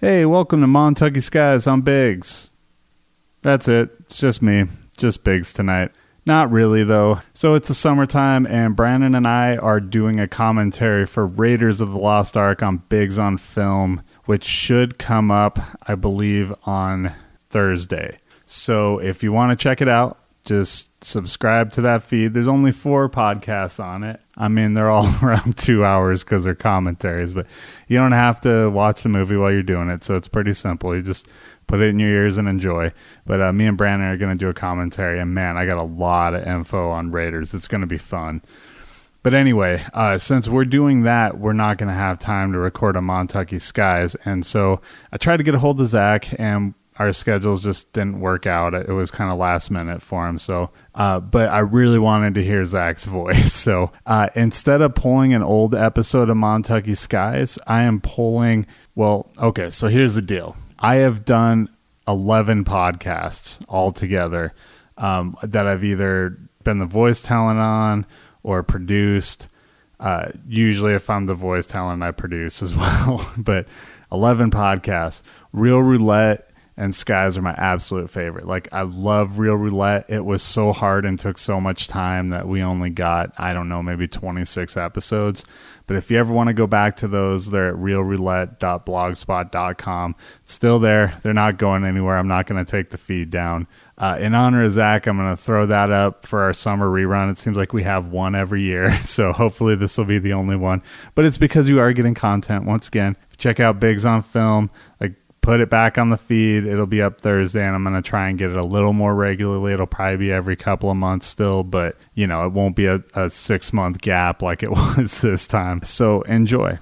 Hey, welcome to Montucky Skies. I'm Biggs. That's it. It's just me. Just Biggs tonight. Not really, though. So it's the summertime, and Brandon and I are doing a commentary for Raiders of the Lost Ark on Biggs on Film, which should come up, I believe, on Thursday. So if you want to check it out, just subscribe to that feed. There's only four podcasts on it. I mean, they're all around two hours because they're commentaries, but you don't have to watch the movie while you're doing it. So it's pretty simple. You just put it in your ears and enjoy. But uh, me and Brandon are going to do a commentary, and man, I got a lot of info on Raiders. It's going to be fun. But anyway, uh, since we're doing that, we're not going to have time to record a Montucky Skies. And so I tried to get a hold of Zach, and our schedules just didn't work out. It was kind of last minute for him. So, uh, but I really wanted to hear Zach's voice. So uh, instead of pulling an old episode of Montucky Skies, I am pulling. Well, okay. So here's the deal. I have done 11 podcasts altogether um, that I've either been the voice talent on or produced. Uh, usually, if I'm the voice talent, I produce as well. but 11 podcasts. Real Roulette and Skies are my absolute favorite. Like I love Real Roulette. It was so hard and took so much time that we only got I don't know maybe 26 episodes. But if you ever want to go back to those, they're at realroulette.blogspot.com. It's still there. They're not going anywhere. I'm not going to take the feed down. Uh, in honor of Zach, I'm going to throw that up for our summer rerun. It seems like we have one every year, so hopefully this will be the only one. But it's because you are getting content. Once again, check out Biggs on Film. Like put it back on the feed. It'll be up Thursday, and I'm going to try and get it a little more regularly. It'll probably be every couple of months still, but you know, it won't be a, a six month gap like it was this time. So enjoy.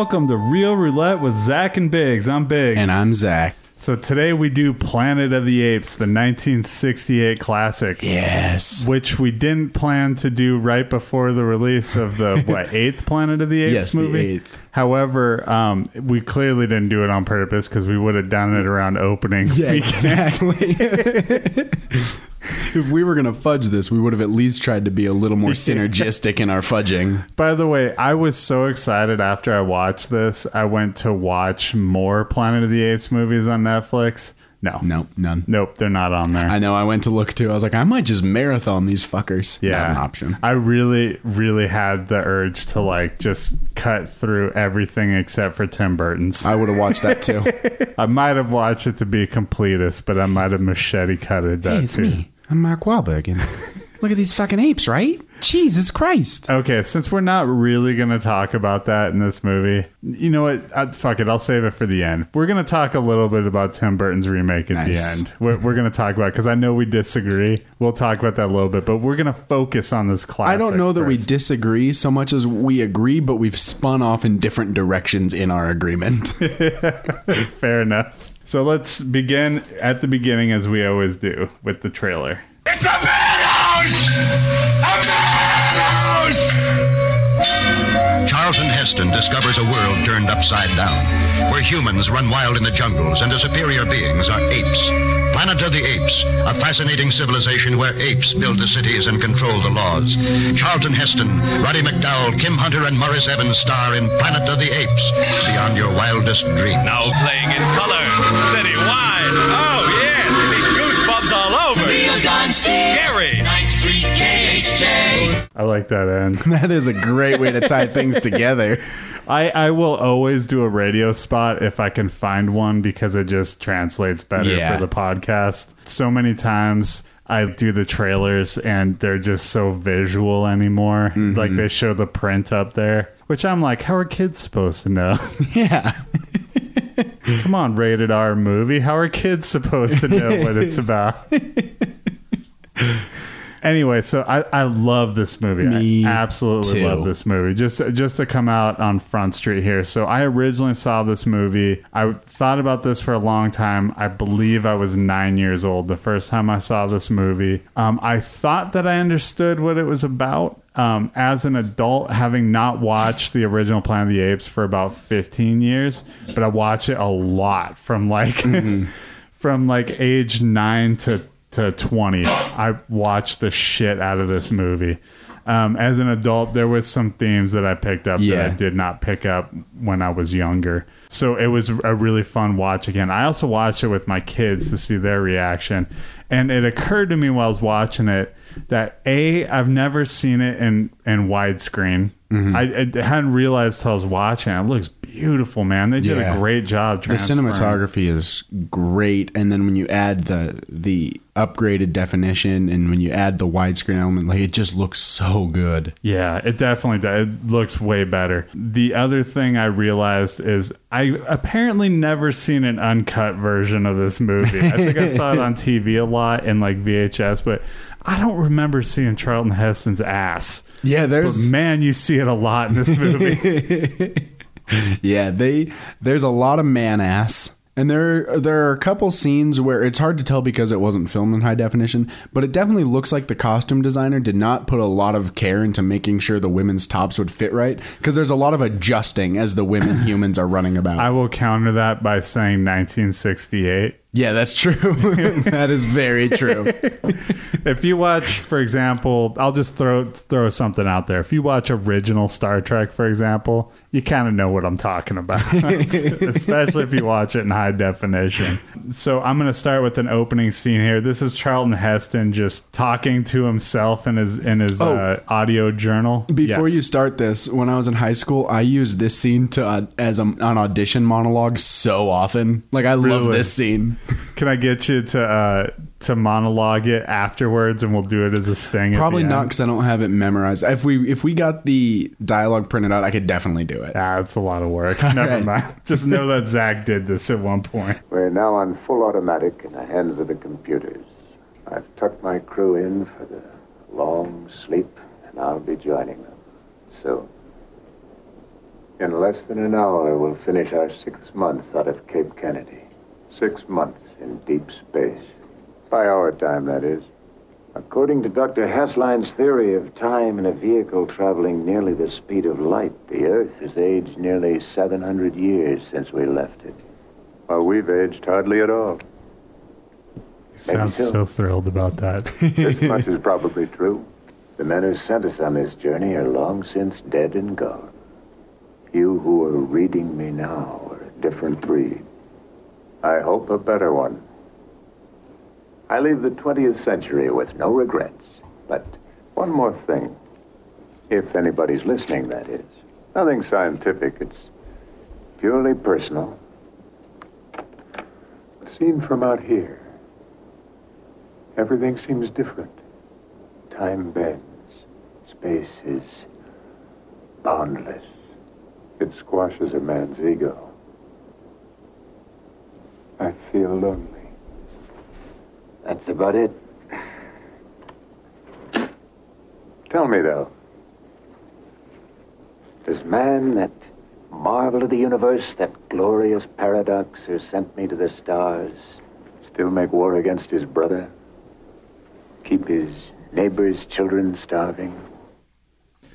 Welcome to Real Roulette with Zach and Biggs. I'm Biggs. And I'm Zach. So today we do Planet of the Apes, the 1968 classic. Yes. Which we didn't plan to do right before the release of the what eighth Planet of the Apes Yes, the movie. eighth. However, um, we clearly didn't do it on purpose because we would have done it around opening. Yeah, weekend. exactly. if we were going to fudge this, we would have at least tried to be a little more synergistic in our fudging. By the way, I was so excited after I watched this. I went to watch more Planet of the Apes movies on Netflix. No, Nope, none. nope, they're not on there. I know. I went to look too. I was like, I might just marathon these fuckers. yeah, Not an option. I really, really had the urge to like just cut through everything except for Tim Burton's. I would have watched that too. I might have watched it to be a completist, but I might have machete cutted that hey, it's too. me. I'm Mark Wahlberg, and look at these fucking apes, right? Jesus Christ. Okay, since we're not really going to talk about that in this movie, you know what? Uh, fuck it. I'll save it for the end. We're going to talk a little bit about Tim Burton's remake at Nice. the end. We're, we're going to talk about because I know we disagree. We'll talk about that a little bit, but we're going to focus on this classic. I don't know that we disagree so much as we agree, but we've spun off in different directions in our agreement. Fair enough. So let's begin at the beginning as we always do with the trailer. It's a madhouse! Heston discovers a world turned upside down, where humans run wild in the jungles and the superior beings are apes. Planet of the Apes, a fascinating civilization where apes build the cities and control the laws. Charlton Heston, Roddy McDowall, Kim Hunter, and Maurice Evans star in Planet of the Apes, beyond your wildest dreams. Now playing in color, citywide. Oh yeah, these goosebumps all over. Neil Don Steve. Gary. 93 KHJ. I like that end. that is a great way to tie things together. I, I will always do a radio spot if I can find one because it just translates better Yeah. for the podcast. So many times I do the trailers and they're just so visual anymore. Mm-hmm. Like they show the print up there, which I'm like, how are kids supposed to know? Yeah. Come on, rated R movie. How are kids supposed to know what it's about? Anyway, so I, I love this movie. Me I absolutely too. love this movie. Just just to come out on Front Street here. So I originally saw this movie. I thought about this for a long time. I believe I was nine years old the first time I saw this movie. Um, I thought that I understood what it was about. Um, as an adult, having not watched the original Planet of the Apes for about 15 years, but I watch it a lot from like from like age nine to to 20 i watched the shit out of this movie um, as an adult there was some themes that i picked up Yeah. that i did not pick up when i was younger so it was a really fun watch again i also watched it with my kids to see their reaction and it occurred to me while i was watching it that a i've never seen it in in widescreen Mm-hmm. I, I hadn't realized till i was watching it. it looks beautiful man they did Yeah. a great job The transferring- cinematography is great, and then when you add the the upgraded definition, and when you add the widescreen element, like it just looks so good. Yeah, it definitely does. It looks way better. The other thing I realized is I apparently never seen an uncut version of this movie. I think I saw it on TV a lot in like VHS, but I don't remember seeing Charlton Heston's ass. Yeah, But there's man, you see it a lot in this movie. yeah they there's a lot of man ass. And there, there are a couple scenes where it's hard to tell because it wasn't filmed in high definition, but it definitely looks like the costume designer did not put a lot of care into making sure the women's tops would fit right. Because there's a lot of adjusting as the women humans are running about. I will counter that by saying 1968. Yeah, that's true. that is very true. if you watch, for example, I'll just throw throw something out there. If you watch original Star Trek, for example, you kind of know what I'm talking about, especially if you watch it in high definition. So I'm going to start with an opening scene here. This is Charlton Heston just talking to himself in his in his Oh. uh, audio journal. Before Yes. you start this, when I was in high school, I used this scene to uh, as a, an audition monologue so often. Like I love this scene. Can I get you to uh, to monologue it afterwards, and we'll do it as a sting? Probably not because I don't have it memorized. If we if we got the dialogue printed out, I could definitely do it. Ah, that's a lot of work. Never right. mind. Just know that Zach did this at one point. We're now on full automatic in the hands of the computers. I've tucked my crew in for the long sleep, and I'll be joining them soon. In less than an hour, we'll finish our sixth month out of Cape Kennedy. Six months in deep space. By our time, that is. According to Dr. Hasslein's theory of time in a vehicle traveling nearly the speed of light, the Earth has aged nearly 700 years since we left it. Well, we've aged hardly at all. He sounds so. so thrilled about that. This much is probably true. The men who sent us on this journey are long since dead and gone. You who are reading me now are a different breed. I hope a better one. I leave the 20th century with no regrets. But one more thing. If anybody's listening, that is. Nothing scientific. It's purely personal. Seen from out here, everything seems different. Time bends. Space is boundless. It squashes a man's ego. I feel lonely. That's about it. Tell me, though. Does man, that marvel of the universe, that glorious paradox who sent me to the stars, still make war against his brother? Keep his neighbor's children starving?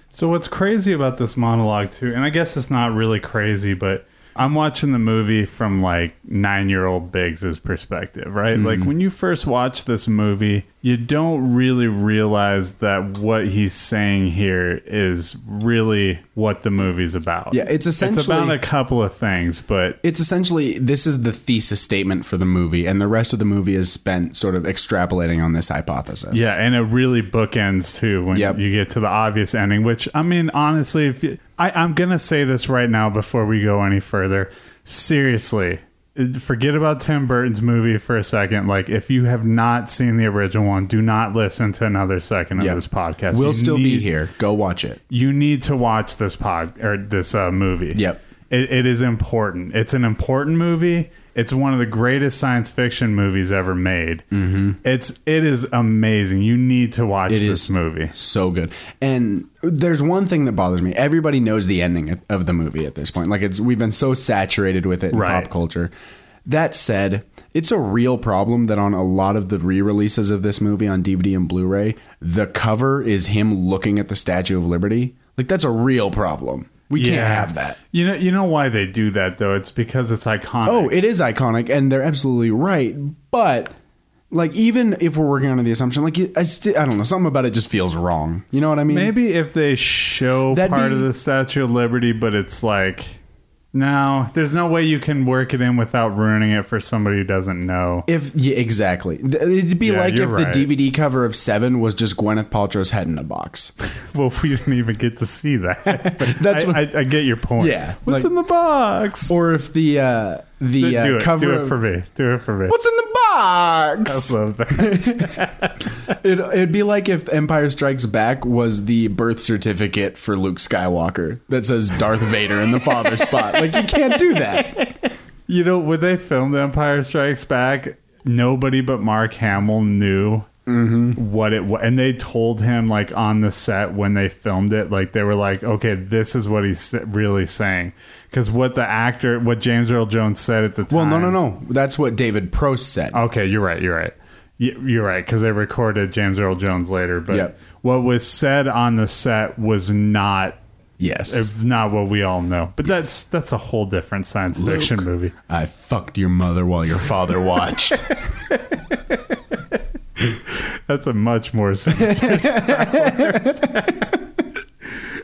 So what's crazy about this monologue too, and I guess it's not really crazy, but I'm watching the movie from like nine year old Biggs's perspective, right? Like mm-hmm. when you first watch this movie, you don't really realize that what he's saying here is really what the movie's about. Yeah, it's essentially it's about a couple of things, but It's essentially this is the thesis statement for the movie, and the rest of the movie is spent sort of extrapolating on this hypothesis. Yeah, and it really bookends too when Yep. you get to the obvious ending. Which I mean, honestly, if you, I, I'm gonna say this right now before we go any further. Seriously, forget about Tim Burton's movie for a second. Like, if you have not seen the original one, do not listen to another second of Yep. this podcast. we'll You still be here. Go watch it. You need to watch this pod or this uh, movie. Yep. It, it is important. It's an important movie. It's one of the greatest science fiction movies ever made. Mm-hmm. It's it is amazing. You need to watch It this is movie. so good. And there's one thing that bothers me. Everybody knows the ending of the movie at this point. Like it's we've been so saturated with it in Right. pop culture. That said, it's a real problem that on a lot of the re-releases of this movie on DVD and Blu-ray, the cover is him looking at the Statue of Liberty. Like that's a real problem. We can't have that. You know, you know why they do that though? It's because it's iconic. Oh, it is iconic, and they're absolutely right. But like, even if we're working under the assumption, like, I still, I don't know, something about it just feels wrong. You know what I mean? Maybe if they show That'd part be- of the Statue of Liberty, but it's like, no, there's no way you can work it in without ruining it for somebody who doesn't know. If yeah, exactly, it'd be Yeah, like if right. the DVD cover of Seven was just Gwyneth Paltrow's head in a box. Well, we didn't even get to see that. That's I, what- I, I get your point. Yeah, what's like- in the box? or if the uh, the do uh, it. cover Do it of- for me. Do it for me. what's in the box? I love that. It, it'd be like if Empire Strikes Back was the birth certificate for Luke Skywalker that says Darth Vader in the father spot. Like you can't do that. you know, when they filmed Empire Strikes Back, nobody but Mark Hamill knew Mm-hmm. what it was, and they told him like on the set when they filmed it, like they were like, "Okay, this is what he's really saying," because what the actor, what James Earl Jones said at the time. Well, no, no, no. That's what David Prowse said. Okay, you're right. You're right. You're right because they recorded James Earl Jones later, but Yep. what was said on the set was not. Yes. It's not what we all know, but that's that's a whole different science fiction movie. I fucked your mother while your father watched. That's a much more sinister Wars.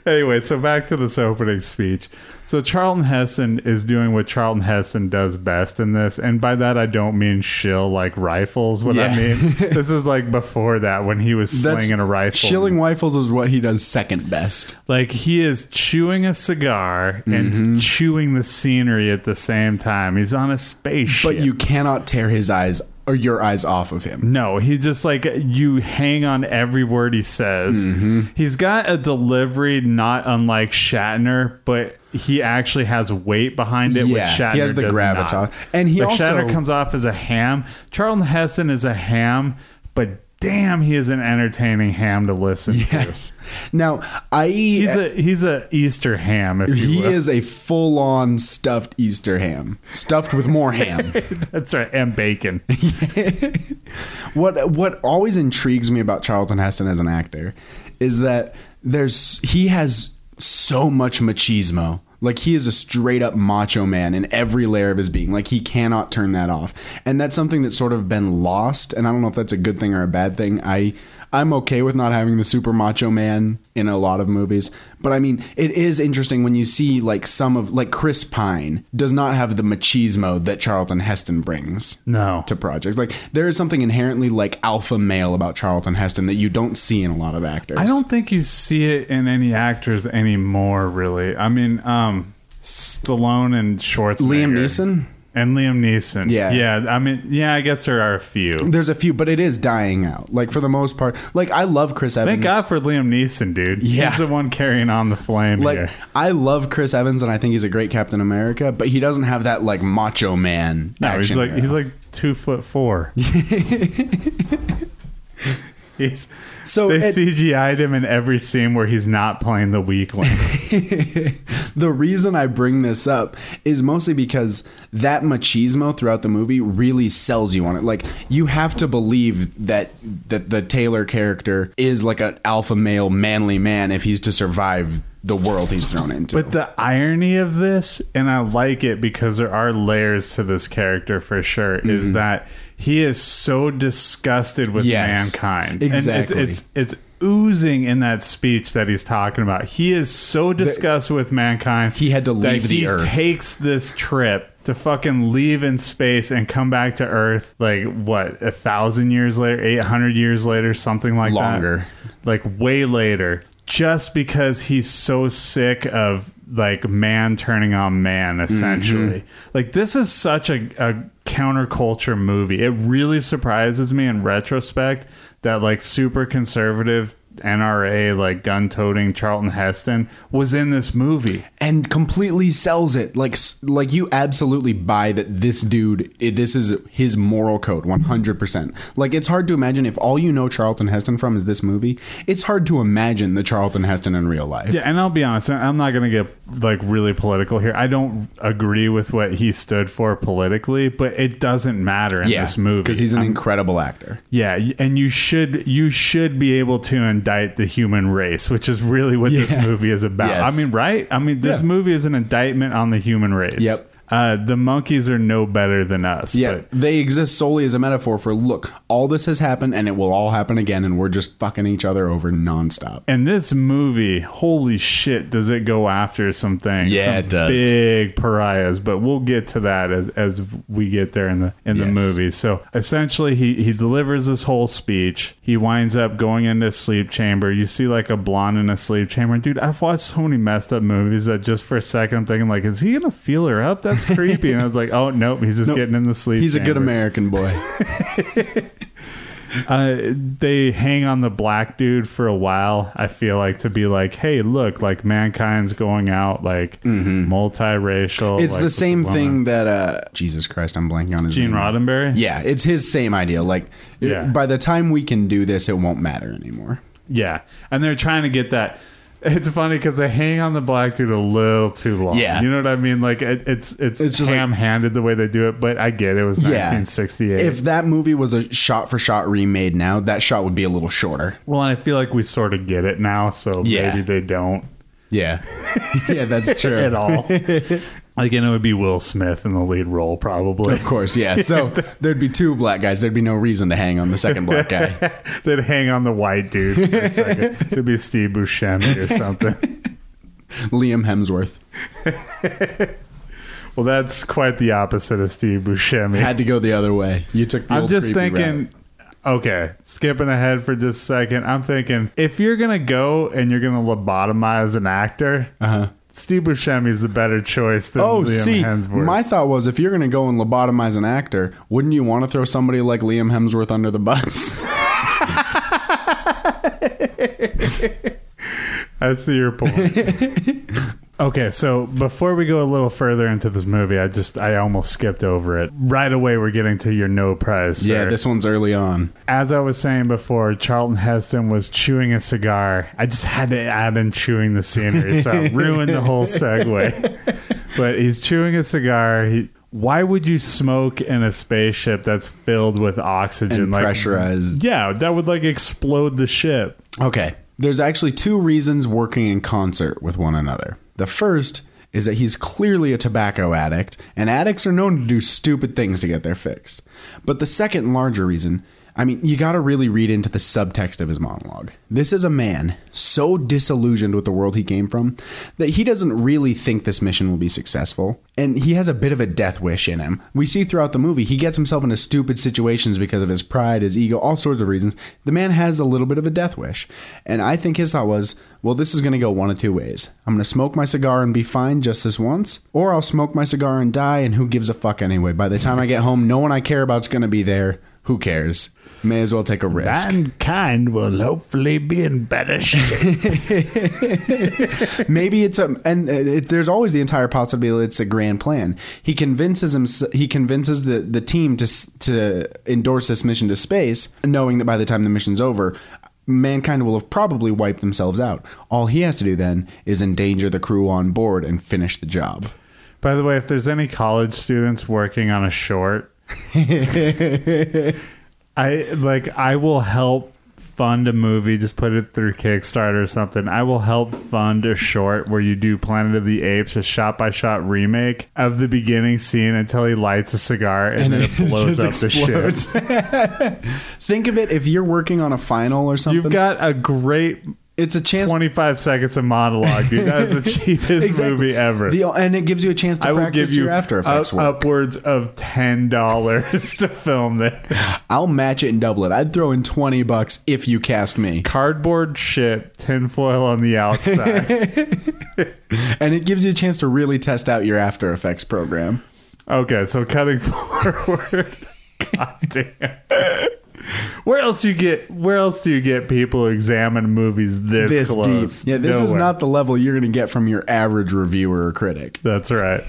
Anyway, so back to this opening speech. So Charlton Heston is doing what Charlton Heston does best in this, and by that I don't mean shill like rifles. What I mean, this is like before that when he was slinging a rifle. Shilling rifles is what he does second best. like he is chewing a cigar Mm-hmm. and chewing the scenery at the same time. He's on a spaceship. But you cannot tear his eyes or your eyes off of him. No, he just like you hang on every word he says. Mm-hmm. He's got a delivery not unlike Shatner, but he actually has weight behind it. which Yeah, Shatner he has the gravitas. not. And he like also- Shatner comes off as a ham. Charlton Heston is a ham, but damn, he is an entertaining ham to listen Yes. to. Now, I He's a he's a Easter ham. If he will. is a full-on stuffed Easter ham, stuffed with more ham. That's right, and bacon. what what always intrigues me about Charlton Heston as an actor is that there's he has so much machismo. Like he is a straight up macho man in every layer of his being. Like he cannot turn that off. And that's something that's sort of been lost. And I don't know if that's a good thing or a bad thing. I I'm okay with not having the super macho man in a lot of movies. But I mean, it is interesting when you see like some of like Chris Pine does not have the machismo that Charlton Heston brings No. to projects. Like there is something inherently like alpha male about Charlton Heston that you don't see in a lot of actors. I don't think you see it in any actors anymore, really. I mean, um, Stallone and Schwarzenegger. Liam Neeson. And Liam Neeson. Yeah. Yeah. I mean, yeah, I guess there are a few. There's a few, but it is dying out. Like for the most part, like I love Chris Evans. Thank God for Liam Neeson, dude. Yeah. He's the one carrying on the flame like here. I love Chris Evans, and I think he's a great Captain America. But he doesn't have that like macho man. No, he's like hero. he's like two foot four. he's So they it- CGI'd him in every scene where he's not playing the weakling. the reason I bring this up is mostly because that machismo throughout the movie really sells you on it. Like you have to believe that that the Taylor character is like an alpha male, manly man if he's to survive the world he's thrown into. But the irony of this, and I like it because there are layers to this character for sure, is mm-hmm. that he is so disgusted with. Yes, mankind. exactly. It's, it's it's oozing in that speech that he's talking about. He is so disgusted with mankind. He had to leave the Earth. he takes this trip to fucking leave in space and come back to Earth like what a thousand years later, eight hundred years later, something like Longer. that, like way later, just because he's so sick of like man turning on man essentially Mm-hmm. like this is such a, a counterculture movie. It really surprises me in retrospect that like super conservative NRA like gun toting Charlton Heston was in this movie. and completely sells it. Like like you absolutely buy that this dude this is his moral code 100% like it's hard to imagine if all you know charlton heston from is this movie it's hard to imagine the charlton heston in real life. Yeah, and I'll be honest, I'm not going to get like really political here. I don't agree with what he stood for politically, but it doesn't matter in this movie. because he's an I'm- incredible actor. Yeah, and you should you should be able to indict the human race, which is really what this movie is about. Yes. I mean, right? I mean, this Yeah. movie is an indictment on the human race. Yep. Uh, the monkeys are no better than us. yeah but- they exist solely as a metaphor for look all this has happened and it will all happen again and we're just fucking each other over nonstop and this movie, holy shit, does it go after some things? Yeah, Some it does. Big pariahs, but we'll get to that as as we get there in the in the Yes. movie. So essentially, he he delivers this whole speech. He winds up going into a sleep chamber. You see like a blonde in a sleep chamber. Dude, I've watched so many messed up movies that just for a second I'm thinking like, is he gonna feel her up? That's creepy. and I was like, oh nope, he's just Nope. getting in the sleep. he's a good american boy Uh, they hang on the black dude for a while. I feel like to be like, hey, look, like mankind's going out, like multiracial. Mm-hmm. it's like, the same woman. thing that uh jesus christ i'm blanking on his Gene name Roddenberry. Yeah, it's his same idea. Like, Yeah. by the time we can do this, it won't matter anymore. yeah, and they're trying to get that. It's funny because they hang on the black dude a little too long. Yeah. you know what I mean. Like it, it's it's, It's just like- ham-handed the way they do it, but I get it, it was 1968. If that movie was a shot for shot remade now, that shot would be a little shorter. well, I feel like we sort of get it now, so Yeah. maybe they don't. Yeah. yeah, that's true. at all. like, and it would be Will Smith in the lead role, probably. Of course, yeah. So there'd be two black guys. There'd be no reason to hang on the second black guy. They'd hang on the white dude for a second. It'd be Steve Buscemi or something. Liam Hemsworth Well, that's quite the opposite of Steve Buscemi. had to go the other way. You took the I'm just thinking. route. Okay, skipping ahead for just a second. I'm thinking if you're gonna go and you're gonna lobotomize an actor, uh-huh. Steve Buscemi is the better choice than Oh, Liam see, Hemsworth. my thought was if you're going to go and lobotomize an actor, wouldn't you want to throw somebody like Liam Hemsworth under the bus? I see your point. okay, so before we go a little further into this movie, I just I almost skipped over it. Right away, we're getting to your no prize. yeah, this one's early on. as I was saying before, Charlton Heston was chewing a cigar. I just had to add in chewing the scenery, so I ruined the whole segue. But he's chewing a cigar. He, why would you smoke in a spaceship that's filled with oxygen? And pressurized. Yeah, that would like explode the ship. Okay. There's actually two reasons working in concert with one another. The first is that he's clearly a tobacco addict, and addicts are known to do stupid things to get their fixed. But the second larger reason, I mean, you gotta really read into the subtext of his monologue. This is a man so disillusioned with the world he came from that he doesn't really think this mission will be successful, and he has a bit of a death wish in him. We see throughout the movie he gets himself into stupid situations because of his pride, his ego, all sorts of reasons. The man has a little bit of a death wish, and I think his thought was, well, this is gonna go one of two ways. I'm gonna smoke my cigar and be fine just this once, or I'll smoke my cigar and die, and who gives a fuck anyway? By the time I get home, no one I care about's gonna be there. Who cares? May as well take a risk. Mankind will hopefully be in better shape. Maybe it's a and uh, it, there's always the entire possibility it's a grand plan. He convinces him he convinces the the team to to endorse this mission to space, knowing that by the time the mission's over, mankind will have probably wiped themselves out. All he has to do then is endanger the crew on board and finish the job. By the way, if there's any college students working on a short, I like I will help fund a movie, just put it through Kickstarter or something. I will help fund a short where you do Planet of the Apes, a shot by shot remake of the beginning scene until he lights a cigar and, then it blows up just the explodes. Think of it if you're working on a final or something. You've got a great it's a chance 25 seconds of monologue, dude. That is the cheapest Exactly. movie ever. The, and it gives you a chance to I practice give you your After Effects up- work. upwards of ten dollars to film this. I'll match it and double it. I'd throw in 20 bucks if you cast me. Cardboard ship, tinfoil on the outside. And it gives you a chance to really test out your After Effects program. okay, so cutting forward. God damn. Where else you get? Where else do you get people examine movies this, This close? deep. Yeah, this is not the level you're going to get from your average reviewer or critic. That's right.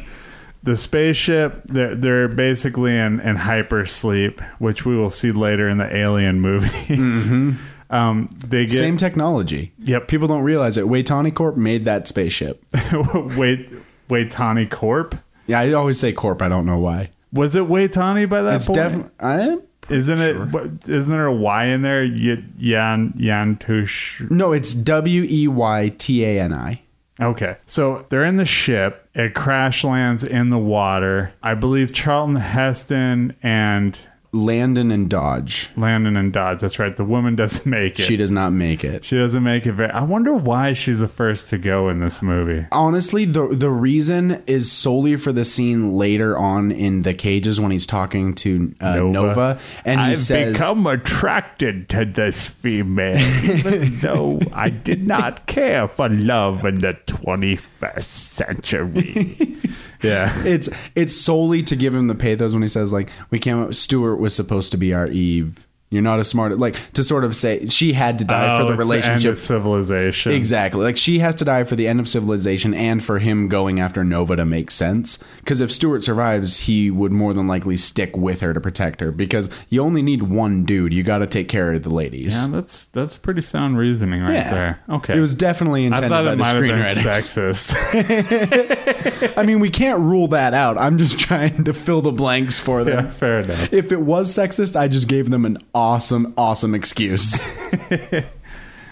The spaceship, they're, they're basically in, in hypersleep, which we will see later in the Alien movies. Um, they get Same technology. Yep. People don't realize it. Waitani Corp made that spaceship. wait, Waitani Corp. Yeah, I always say Corp. I don't know why. Was it Waitani by that It's point? definitely. Isn't it? what- Isn't there a Y in there? Y- Yan Yantush. No, it's W E Y T A N I. Okay, so they're in the ship. It crash lands in the water. I believe Charlton Heston and Landon and Dodge. Landon and Dodge. That's right. The woman doesn't make it. She does not make it. She doesn't make it very. I wonder why she's the first to go in this movie. Honestly, the the reason is solely for the scene later on in the cages when he's talking to uh, Nova. and he I've says, become attracted to this female, even though I did not care for love in the 21st century. yeah. it's it's solely to give him the pathos when he says like we came Stewart was supposed to be our Eve. You're not as smart like to sort of say she had to die for Oh, the it's end relationship. of civilization. Exactly. Like she has to die for the end of civilization and for him going after Nova to make sense. Because if Stewart survives, he would more than likely stick with her to protect her. Because you only need one dude. You got to take care of the ladies. Yeah, that's that's pretty sound reasoning right there. Okay. It was definitely I intended thought by it the might have been screenwriters. sexist. I mean, we can't rule that out. I'm just trying to fill the blanks for them. yeah, fair enough. If it was sexist, I just gave them an awesome, awesome excuse.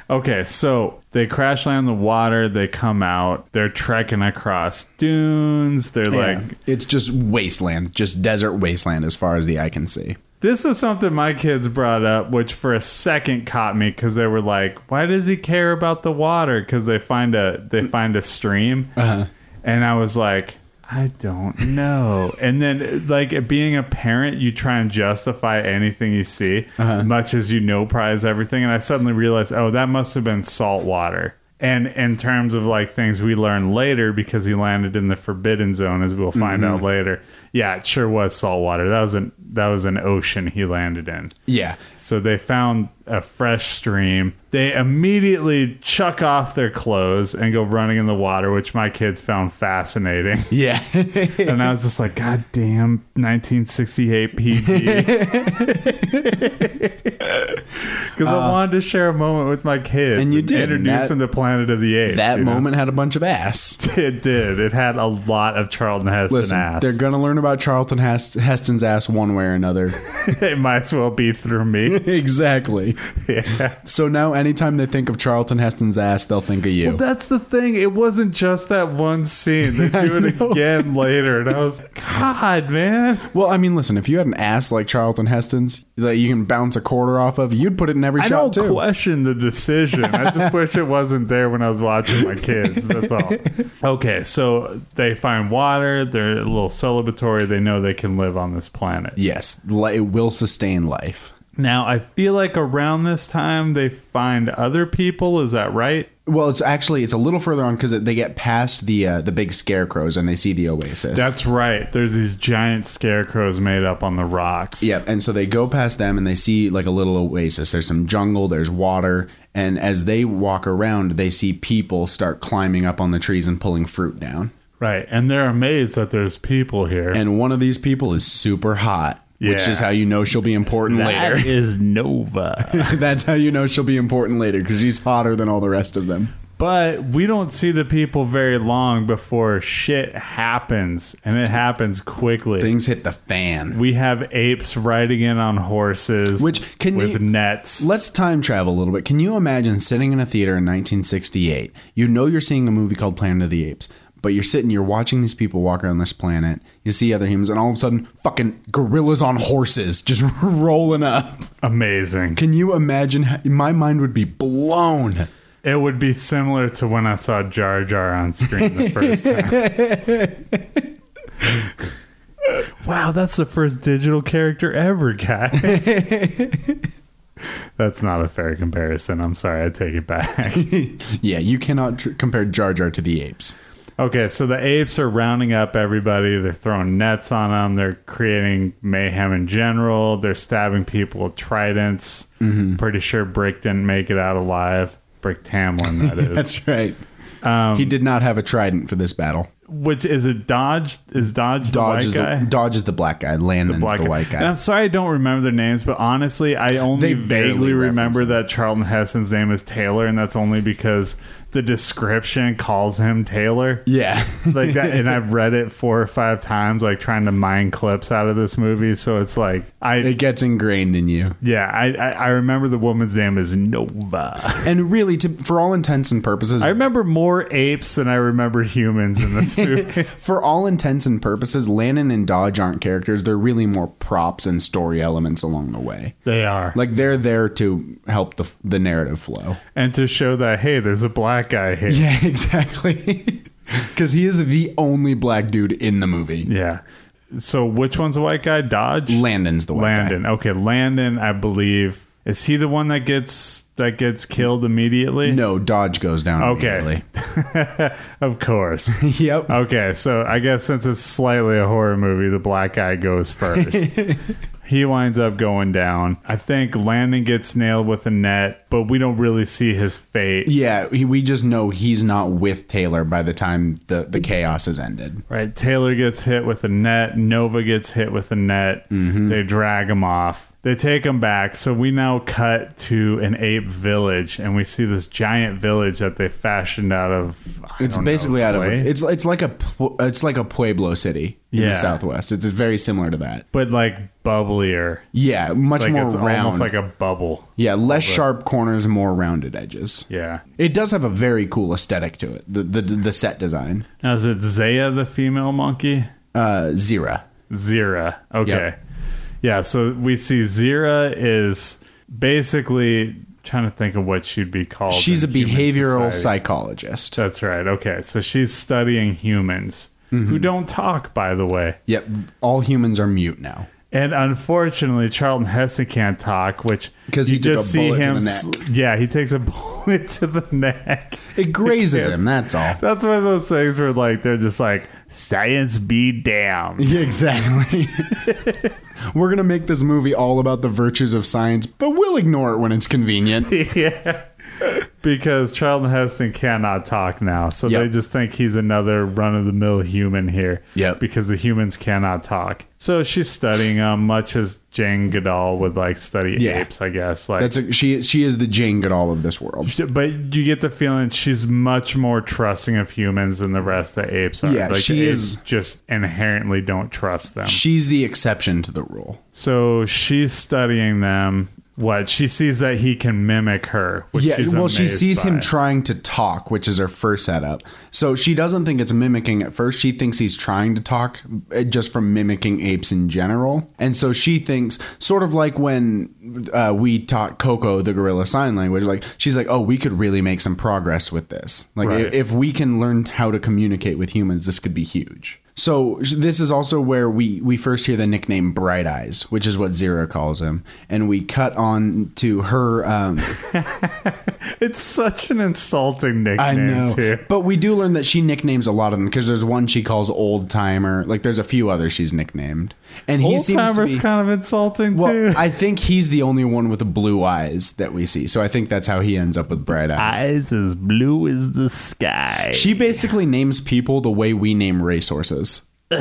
Okay, so they crash land in the water. They come out. They're trekking across dunes. They're like, it's just wasteland, just desert wasteland as far as the eye can see. this was something my kids brought up, which for a second caught me because they were like, "Why does he care about the water?" Because they find a they find a stream, Uh-huh. and I was like. I don't know. And then, like, being a parent, you try and justify anything you see, Uh-huh. much as you know prize everything. And I suddenly realized, oh, that must have been salt water. And in terms of like things we learn later, because he landed in the forbidden zone, as we'll find Mm-hmm. out later, yeah, it sure was salt water. That was an that was an ocean he landed in. Yeah. So they found a fresh stream. They immediately chuck off their clothes and go running in the water, which my kids found fascinating. Yeah. and I was just like, God damn, 1968 PG. Because I wanted to share a moment with my kids. Uh, and you did, Introduce them to Planet of the Apes. that you know? moment had a bunch of ass. It did. It had a lot of Charlton Heston Listen, ass. they're going to learn about Charlton Hest- Heston's ass one way or another. it might as well be through me. exactly. yeah. So now, anytime they think of Charlton Heston's ass, they'll think of you. Well, that's the thing. It wasn't just that one scene. They do it again later, and I was, God, man. well, I mean, listen, if you had an ass like Charlton Heston's that you can bounce a quarter off of, you'd put it in every shot. I shot don't too. question the decision. I just wish it wasn't there when I was watching my kids. That's all. Okay, so they find water. They're a little celebratory. They know they can live on this planet. yes, it will sustain life. Now, I feel like around this time they find other people. Is that right? Well, it's actually it's a little further on because they get past the uh, the big scarecrows and they see the oasis. That's right. There's these giant scarecrows made up on the rocks. Yep, and so they go past them and they see like a little oasis. There's some jungle, there's water, and as they walk around, they see people start climbing up on the trees and pulling fruit down. Right. And they're amazed that there's people here. And one of these people is super hot, which is how you know she'll be important That later. is Nova. That's how you know she'll be important later because she's hotter than all the rest of them. but we don't see the people very long before shit happens, and it happens quickly. Things hit the fan. we have apes riding in on horses, Which, can with you- nets. Let's time travel a little bit. Can you imagine sitting in a theater in 1968? You know you're seeing a movie called Planet of the Apes, but you're sitting, you're watching these people walk around this planet. You see other humans, and all of a sudden, fucking gorillas on horses just rolling up. Amazing. Can you imagine? How, my mind would be blown. It would be similar to when I saw Jar Jar on screen the first time. wow, that's the first digital character ever, guys. that's not a fair comparison. I'm sorry, I take it back. yeah, you cannot tr- compare Jar Jar to the apes. Okay, so the apes are rounding up everybody. They're throwing nets on them. They're creating mayhem in general. They're stabbing people with tridents. Mm-hmm. Pretty sure Brick didn't make it out alive. Brick Tamlin, that is. That's right. Um, he did not have a trident for this battle. Which is it? Dodge is Dodge the Dodge white is guy. the, Dodge is the black guy. Landon's the, Black white And guy. I'm sorry I don't remember their names, but honestly, I only They vaguely remember reference that Charlton Heston's name is Taylor, and that's only because the description calls him Taylor. Yeah. like that and i've read it four or five times like trying to mine clips out of this movie so it's like i it gets ingrained in you. yeah I, I i remember the woman's name is nova And really, to, for all intents and purposes, i remember more apes than i remember humans in this movie for all intents and purposes, Landon and Dodge aren't characters. They're really more props and story elements along the way. they are Like they're there to help the the narrative flow. and to show that hey there's a black guy here Yeah, exactly. Because he is the only black dude in the movie. yeah so which one's the white guy dodge Landon's the white landon okay landon i believe is he the one that gets that gets killed immediately. No, Dodge goes down Okay. immediately. of course yep. Okay, so I guess since it's slightly a horror movie, the black guy goes first. he winds up going down. I think Landon gets nailed with a net, but we don't really see his fate. Yeah, he, we just know he's not with Taylor by the time the, the chaos has ended. Right? Taylor gets hit with a net. Nova gets hit with a net. Mm-hmm. They drag him off. They take him back. So we now cut to an ape village, and we see this giant village that they fashioned out of. I It's don't know, basically out of it's it's like a it's like a pueblo city in Yeah. the southwest. It's very similar to that. but like bubblier. Yeah, much Like more it's round. almost like a bubble. Yeah, less sharp corners, more rounded edges. Yeah. It does have a very cool aesthetic to it. The the, the set design. Now, is it Zaya the female monkey? Uh, Zira. Zira. Okay. Yep. Yeah, so we see Zira is basically trying to think of what she'd be called. She's a behavioral society. psychologist. That's right. Okay. So she's studying humans who don't talk, by the way. Yep, all humans are mute now. And unfortunately, Charlton Heston can't talk, which 'Cause he you just see him. the neck. Yeah, he takes a bullet to the neck. It grazes him. That's all. That's one of those things where, like, they're just like, "Science be damned." Yeah, exactly. We're gonna make this movie all about the virtues of science, but we'll ignore it when it's convenient. yeah. Because Charlton Heston cannot talk now. So Yep. they just think he's another run of the mill human here. Yep. Because the humans cannot talk. So she's studying them, much as Jane Goodall would like study Yeah. apes, I guess. Like That's a, she. She is the Jane Goodall of this world. but you get the feeling she's much more trusting of humans than the rest of apes are. Yeah, like she is- just inherently don't trust them. She's the exception to the rule. so she's studying them. What she sees that he can mimic her. Which Yeah, well, she sees him trying to talk, which is her first setup. So she doesn't think it's mimicking at first. She thinks he's trying to talk uh, just from mimicking apes in general. And so she thinks, sort of like when uh, we taught Koko the gorilla sign language, like she's like, oh, we could really make some progress with this. Like, Right. if we can learn how to communicate with humans, this could be huge. So this is also where we we first hear the nickname Bright Eyes, which is what Zira calls him, and we cut on to her. Um, It's such an insulting nickname, I know, too. but we do learn that she nicknames a lot of them because there's one she calls Old Timer. Like there's a few others she's nicknamed, and he Old timer's be. kind of insulting well, too. I think he's the only one with the blue eyes that we see, so I think that's how he ends up with bright eyes. Eyes as blue as the sky. She basically names people the way we name racehorses.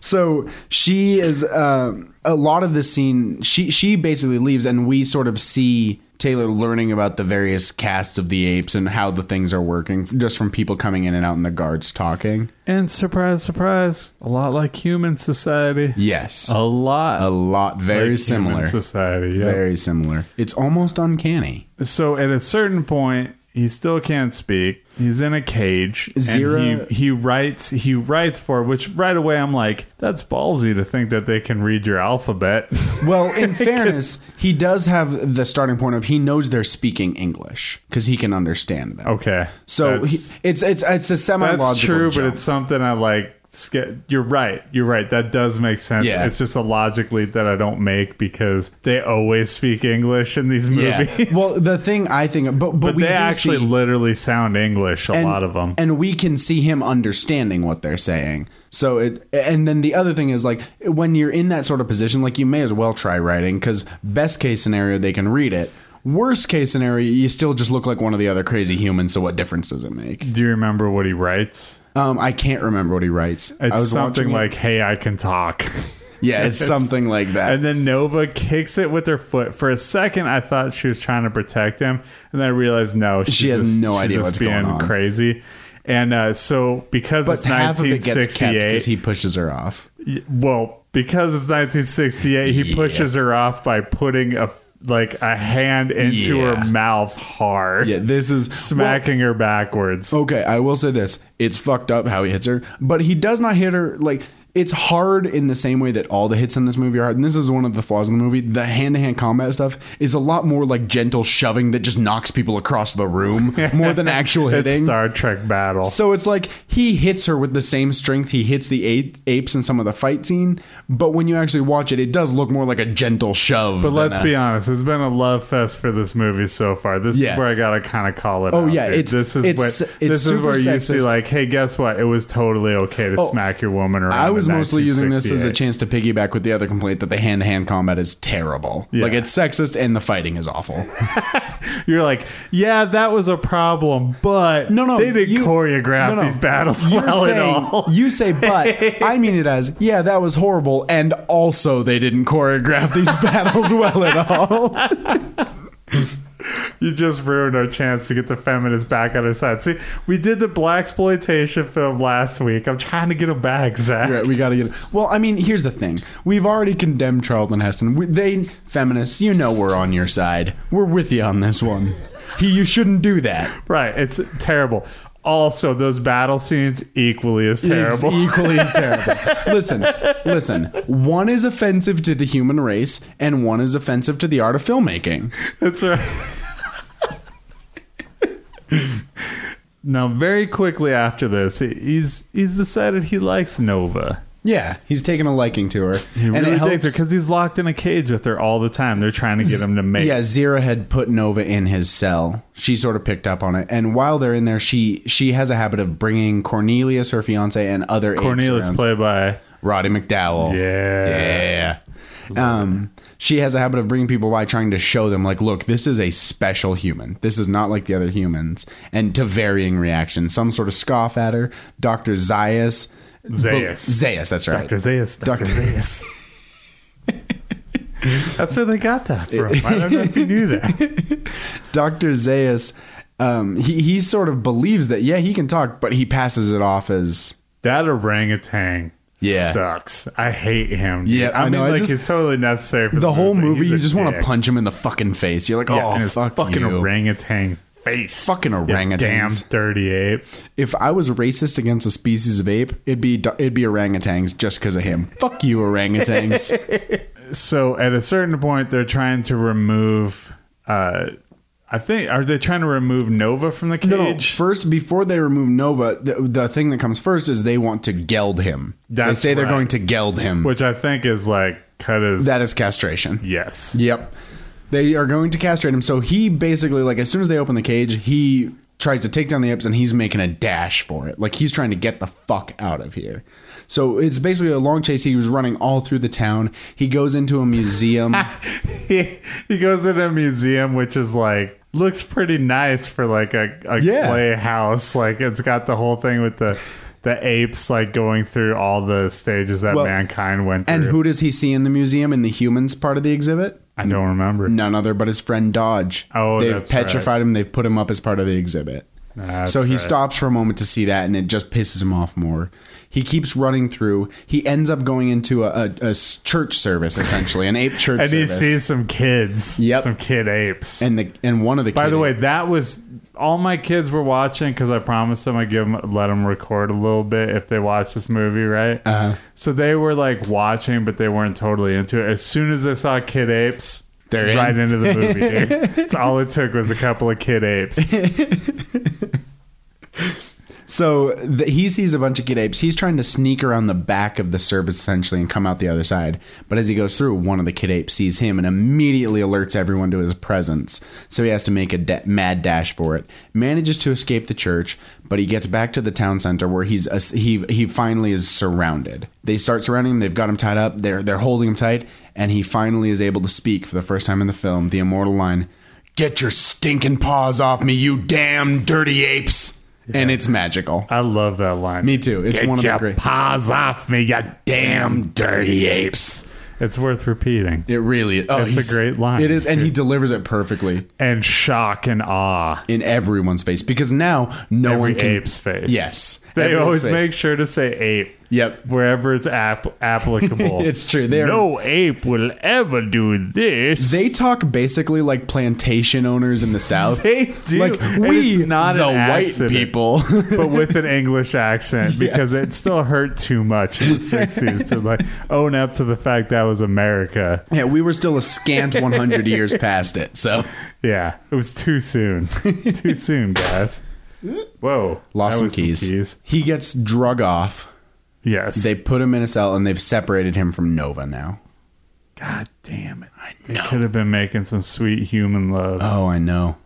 so she is um, a lot of this scene. She she basically leaves, and we sort of see Taylor learning about the various castes of the apes and how the things are working, just from people coming in and out, and the guards talking. and surprise, surprise, a lot like human society. Yes, A lot. a lot, very like similar. Human society. Yeah. Very similar. It's almost uncanny. So at a certain point, he still can't speak. He's in a cage. And he, he writes. He writes for which right away I'm like, that's ballsy to think that they can read your alphabet. Well, in fairness, he does have the starting point of he knows they're speaking English because he can understand them. okay. So he, That's- it's it's it's a semi That's logical. true, but it's something I like ske- you're right. You're right. That does make sense. Yeah. It's just a logic leap that I don't make because they always speak English in these movies. Well, the thing I think, but but, but we they actually see- literally sound English. A and, lot of them. and we can see him understanding what they're saying. So it, and then the other thing is like when you're in that sort of position, like you may as well try writing because best case scenario they can read it. Worst case scenario, you still just look like one of the other crazy humans. So what difference does it make? Do you remember what he writes? Um, I can't remember what he writes. It's something watching it. like, "Hey, I can talk." yeah, it's, something like that. And then Nova kicks it with her foot. For a second, I thought she was trying to protect him, and then I realized no, she's She has just, no idea what's being going on. crazy. And uh, so, because but it's half of it gets kept 1968, because he pushes her off. Well, because it's 1968, he Yeah. pushes her off by putting a like a hand into Yeah. her mouth hard, Yeah, this is smacking her backwards. Okay, I will say this. It's fucked up how he hits her, but he does not hit her like it's hard in the same way that all the hits in this movie are. And this is one of the flaws in the movie. The hand to hand combat stuff is a lot more like gentle shoving that just knocks people across the room more than actual It's hitting. Star Trek battle. So it's like he hits her with the same strength he hits the ape, apes in some of the fight scene, but when you actually watch it, it does look more like a gentle shove. but let's a- be honest, it's been a love fest for this movie so far. This Yeah. is where I gotta kind of call it. Oh, out, yeah, it's- this is it's- what it's this is where you see like, hey, guess what? It was totally okay to Oh, smack your woman around. I was in mostly using this as a chance to piggyback with the other complaint that the hand to hand combat is terrible. Yeah. Like it's sexist and the fighting is awful. You're like, yeah, that was a problem, but No, no, they didn't you- choreograph no, no. these battles You're well saying, at all. You say but. I mean it as, yeah, that was horrible. And also, they didn't choreograph these battles well at all. You just ruined our chance to get the feminists back on our side. See, we did the blaxploitation film last week. I'm trying to get them back, Zach. Right, we got to get. Well, I mean, here's the thing. We've already condemned Charlton Heston. We, they, feminists, you know we're on your side. We're with you on this one. He, you shouldn't do that. Right, it's terrible. Also, those battle scenes equally as terrible. It's equally as terrible. listen, listen. One is offensive to the human race, and one is offensive to the art of filmmaking. That's right. now, very quickly after this, he's he's decided he likes Nova. Yeah, he's taken a liking to her, He and really it digs her because he's locked in a cage with her all the time. They're trying to get him to make. Yeah, Zira had put Nova in his cell. She sort of picked up on it, and while they're in there, she she has a habit of bringing Cornelius, her fiance, and other Cornelius played by Roddy McDowall. Yeah. yeah. Um, she has a habit of bringing people by, trying to show them, like, look, this is a special human. This is not like the other humans, and to varying reactions. Some sort of scoff at her. Doctor Zaius. Zaius. Zaius, that's right. Dr. Zaius. Dr. Zaius. That's where they got that from. I don't know if you knew that. Dr. Zaius, um, he, he sort of believes that, yeah, he can talk, but he passes it off as That orangutan Yeah. sucks. I hate him. dude. Yeah, I, I mean, know, like just- it's totally necessary for the whole but movie. You just want to punch him in the fucking face. You're like, Yeah, oh, his fuck fucking you. orangutan face. Fucking orangutans. Damn dirty ape. If I was racist against a species of ape, it'd be it'd be orangutans just because of him. Fuck you, orangutans. So at a certain point, they're trying to remove. Uh, I think are they trying to remove Nova from the cage? No, no. First, before they remove Nova, the, the thing that comes first is they want to geld him. That's they say they're going to geld him. Which I think is like cut his. that is castration. yes. Yep. They are going to castrate him. So he basically, like, as soon as they open the cage, he tries to take down the apes and he's making a dash for it. Like, he's trying to get the fuck out of here. So it's basically a long chase. He was running all through the town. He goes into a museum. he, he goes in a museum which is like looks pretty nice for like a, a Yeah. playhouse like it's got the whole thing with the the apes like going through all the stages that Well, mankind went through and who does he see in the museum in the humans part of the exhibit? I don't remember None other but his friend Dodge. Oh, they've that's petrified him. They've put him up as part of the exhibit. That's so he right. stops for a moment to see that, and it just pisses him off more. He keeps running through. He ends up going into a church service, essentially an ape church and he sees some kids Yep. some kid apes and the and one of the by the way ape- that was all my kids were watching because I promised them I'd give them, let them record a little bit if they watch this movie, right? Uh-huh. So they were like watching, but they weren't totally into it. As soon as they saw kid apes, They're in. right into the movie. Dude. That's all it took was a couple of kid apes. So the, he sees a bunch of kid apes. He's trying to sneak around the back of the service essentially and come out the other side. But as he goes through, one of the kid apes sees him and immediately alerts everyone to his presence. So he has to make a da- mad dash for it. Manages to escape the church, but he gets back to the town center where he's uh, he he finally is surrounded. They start surrounding him. They've got him tied up. They're they're holding him tight, and he finally is able to speak for the first time in the film. The immortal line, "Get your stinking paws off me, you damn dirty apes!" And it's magical. I love that line. Me too. It's Get one of the your great- paws off me, you damn dirty apes. It's worth repeating. It really. Oh, It's a great line, It is, and he delivers it perfectly And shock and awe. in everyone's face because now no Every one can. ape's face. Yes, They Every always face. make sure to say ape. Yep. Wherever it's app- applicable. It's true. They're- no ape will ever do this. They talk basically like plantation owners in the South. They do. Like we, not the white accident. people. but with an English accent because Yes. it still hurt too much in the 60s to like own up to the fact that was America. yeah, we were still a scant 100 years past it. So Yeah, it was too soon. too soon, guys. Whoa. lost that some keys. He gets drug off. Yes. They put him in a cell and they've separated him from Nova now. God damn it. I know. They could have been making some sweet human love. Oh, I know.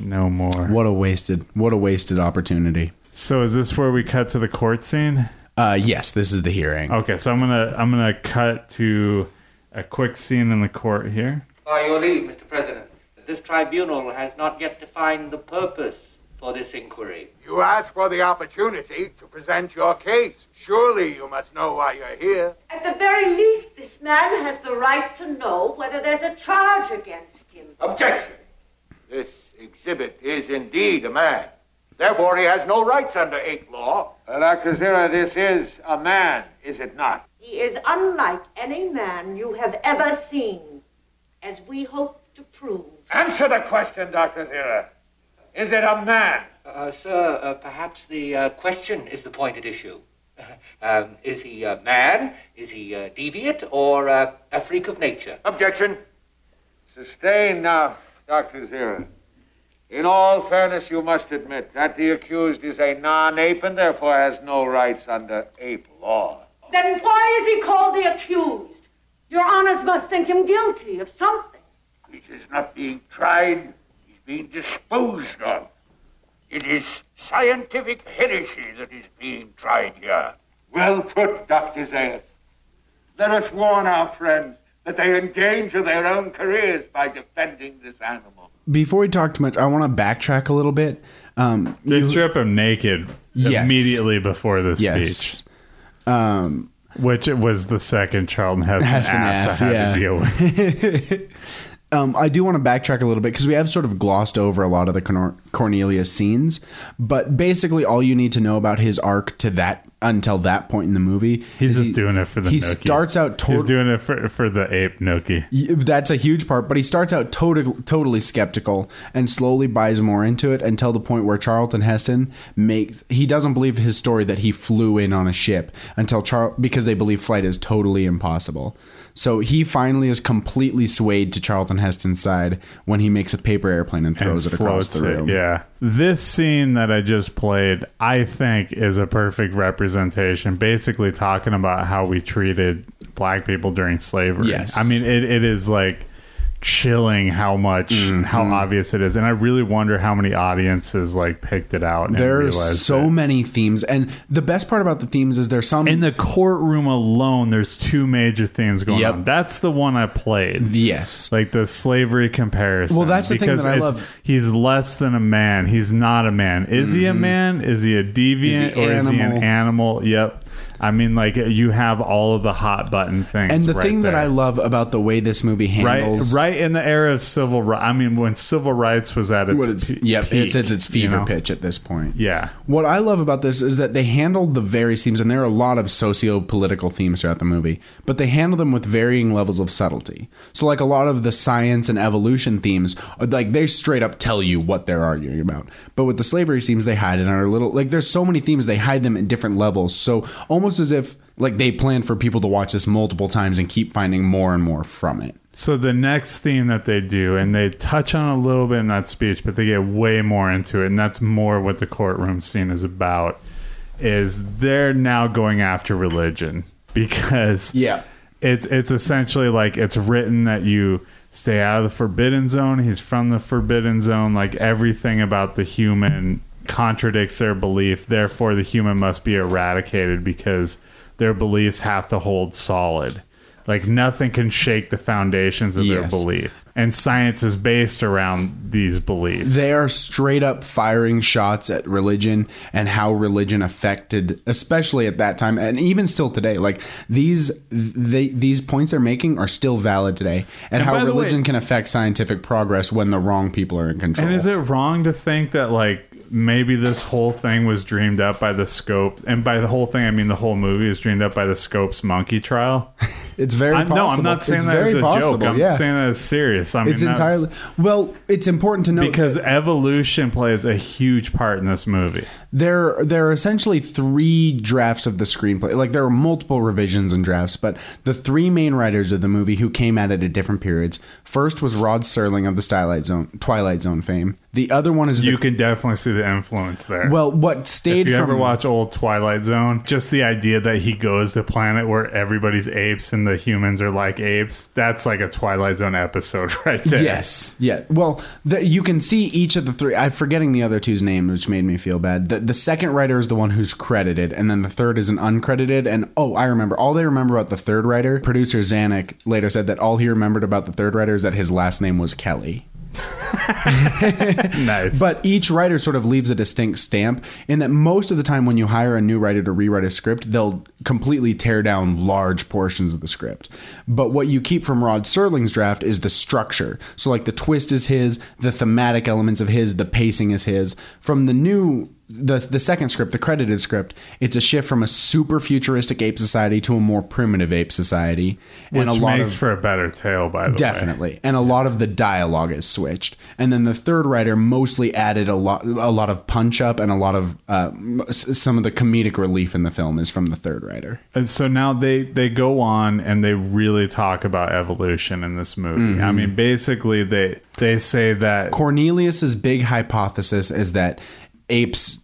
no more. What a wasted, what a wasted opportunity. So is this where we cut to the court scene? Uh, yes, this is the hearing. Okay, so I'm gonna I'm gonna cut to a quick scene in the court here. By your leave, Mr. President, this tribunal has not yet defined the purpose for this inquiry. You ask for the opportunity to present your case. Surely you must know why you're here. At the very least, this man has the right to know whether there's a charge against him. Objection! This exhibit is indeed a man. Therefore, he has no rights under ape law. Well, Dr. Zira, this is a man, is it not? He is unlike any man you have ever seen, as we hope to prove. Answer the question, Dr. Zira. Is it a man? Uh, sir, uh, perhaps the uh, question is the point at issue. Um, is he a man? Is he a deviant or uh, a freak of nature? Objection. Sustained now, Dr. Zira. In all fairness, you must admit that the accused is a non-ape and therefore has no rights under ape law. Then why is he called the accused? Your honors must think him guilty of something. It is not being tried, he's being disposed of. It is scientific heresy that is being tried here. Well put, Dr. Zaius. Let us warn our friends that they endanger their own careers by defending this animal. Before we talk too much, I want to backtrack a little bit. Um, They strip him naked Yes. immediately before the yes. speech, Um, which it was the second Charlton Heston, Heston ass, ass, I had yeah. to deal with. Um, I do want to backtrack a little bit because we have sort of glossed over a lot of the Corn- Cornelius scenes, but basically all you need to know about his arc to that until that point in the movie. He's just he- doing it for the He nookie. starts out He's doing it for, for the ape nookie. That's a huge part, but he starts out totally, totally skeptical and slowly buys more into it until the point where Charlton Heston makes he doesn't believe his story that he flew in on a ship until Char because they believe flight is totally impossible. So he finally is completely swayed to Charlton Heston's side when he makes a paper airplane and throws and it across the it, room. Yeah. This scene that I just played, I think, is a perfect representation, basically talking about how we treated black people during slavery. Yes. I mean, it, it is like chilling how much, Mm-hmm. how obvious it is. And I really wonder how many audiences like picked it out. And There's so it. many themes, and the best part about the themes is there's some In the courtroom alone, there's two major themes going Yep. on. That's the one I played. yes, like the slavery comparison. Well, that's the thing because that I love. He's less than a man. He's not a man. Is he a man? Is he a deviant Mm-hmm. Is he or is he an animal? Yep. I mean, like you have all of the hot button things. and the right thing that. I love about the way this movie Right, handles right in the era of civil rights. I mean, when civil rights was at its, it's, pe- yep, peak, it's it's its you fever know? pitch at this point. Yeah, What I love about this is that they handled the various themes, and there are a lot of socio-political themes throughout the movie, but they handle them with varying levels of subtlety. So, like a lot of the science and evolution themes, uh, like they straight up tell you what they're arguing about. But with the slavery themes, they hide it under little. Like there's so many themes, they hide them at different levels. So almost as if Like they plan for people to watch this multiple times and keep finding more and more from it. So the next theme that they do, and they touch on a little bit in that speech, but they get way more into it, and that's more what the courtroom scene is about. Is they're now going after religion because Yeah. it's it's essentially like it's written that you stay out of the forbidden zone. He's from the forbidden zone. Like everything about the human contradicts their belief. Therefore, the human must be eradicated because their beliefs have to hold solid. Like nothing can shake the foundations of their belief. And science is based around these beliefs. They are straight up firing shots at religion and how religion affected, especially at that time, and even still today. Like these, they, these points they're making are still valid today, and, And how the way- religion can affect scientific progress when the wrong people are in control. And is it wrong to think that like maybe this whole thing was dreamed up by the scope and by the whole thing I mean the whole movie is dreamed up by the Scopes monkey trial? It's very I, possible. no, I'm not saying it's that as a possible, joke. I'm yeah. saying that as serious. I mean, it's entirely well. It's important to know because evolution plays a huge part in this movie. there there are essentially three drafts of the screenplay. Like there are multiple revisions and drafts, but the three main writers of the movie who came at it at different periods. First was Rod Serling of the Twilight Zone, Twilight Zone fame. The other one is You can definitely see the influence there. well, what stayed if you from ever watch old Twilight Zone, just the idea that he goes to a planet where everybody's apes and the humans are like apes, that's like a Twilight Zone episode right there. Yes, yeah. Well, the, you can see each of the three. I'm forgetting the other two's name, which made me feel bad. The, the second writer is the one who's credited, and then the third is an uncredited. And oh, I remember. All they remember about the third writer, producer Zanuck later said that all he remembered about the third writer is that his last name was Kelly. Nice. But each writer sort of leaves a distinct stamp in that most of the time when you hire a new writer to rewrite a script, they'll completely tear down large portions of the script. But what you keep from Rod Serling's draft is the structure. So like the twist is his, the thematic elements of his, the pacing is his. From the new the the second script, the credited script, it's a shift from a super futuristic ape society to a more primitive ape society. Which and a lot makes of for a better tale, by the way. Definitely. And a lot of the dialogue is switched. And then the third writer mostly added a lot a lot of punch up and a lot of uh, some of the comedic relief in the film is from the third writer. And so now they they go on and they really talk about evolution in this movie. I mean, basically they they say that Cornelius's big hypothesis is that apes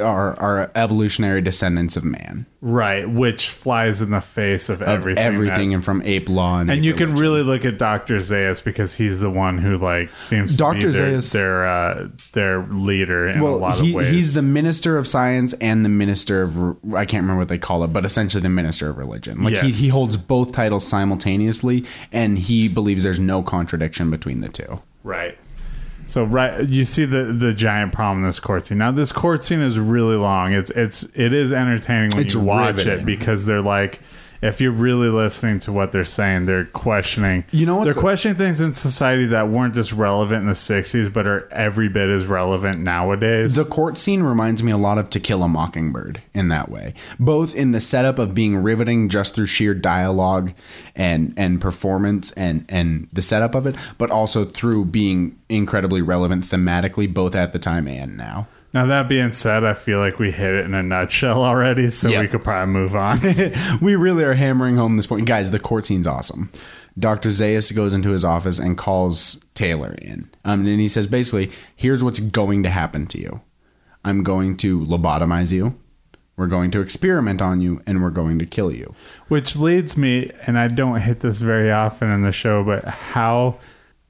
are are evolutionary descendants of man. right, which flies in the face of Of everything. everything that- and from ape law and, and ape you can really look at Dr. Zaius because he's the one who like seems to Dr. be their Zaius- their, uh, their leader in a lot he, of ways. he's the minister of science and the minister of I can't remember what they call it, but essentially the minister of religion. Like he, he holds both titles simultaneously, and he believes there's no contradiction between the two. Right. So right, you see the the giant problem in this court scene. Now this court scene is really long. It's it's it is entertaining when It's you watch riveting. it because they're like, if you're really listening to what they're saying, they're questioning. You know what They're the- questioning things in society that weren't just relevant in the '60s, but are every bit as relevant nowadays. The court scene reminds me a lot of To Kill a Mockingbird in that way, both in the setup of being riveting just through sheer dialogue and and performance and and the setup of it, but also through being incredibly relevant thematically, both at the time and now. Now that being said, I feel like we hit it in a nutshell already, so Yeah. we could probably move on. we really are hammering home this point. Guys, the court scene's awesome. Dr. Zaius goes into his office and calls Taylor in. Um, and he says, basically, here's what's going to happen to you I'm going to lobotomize you, we're going to experiment on you, and we're going to kill you. Which leads me, and I don't hit this very often in the show, but how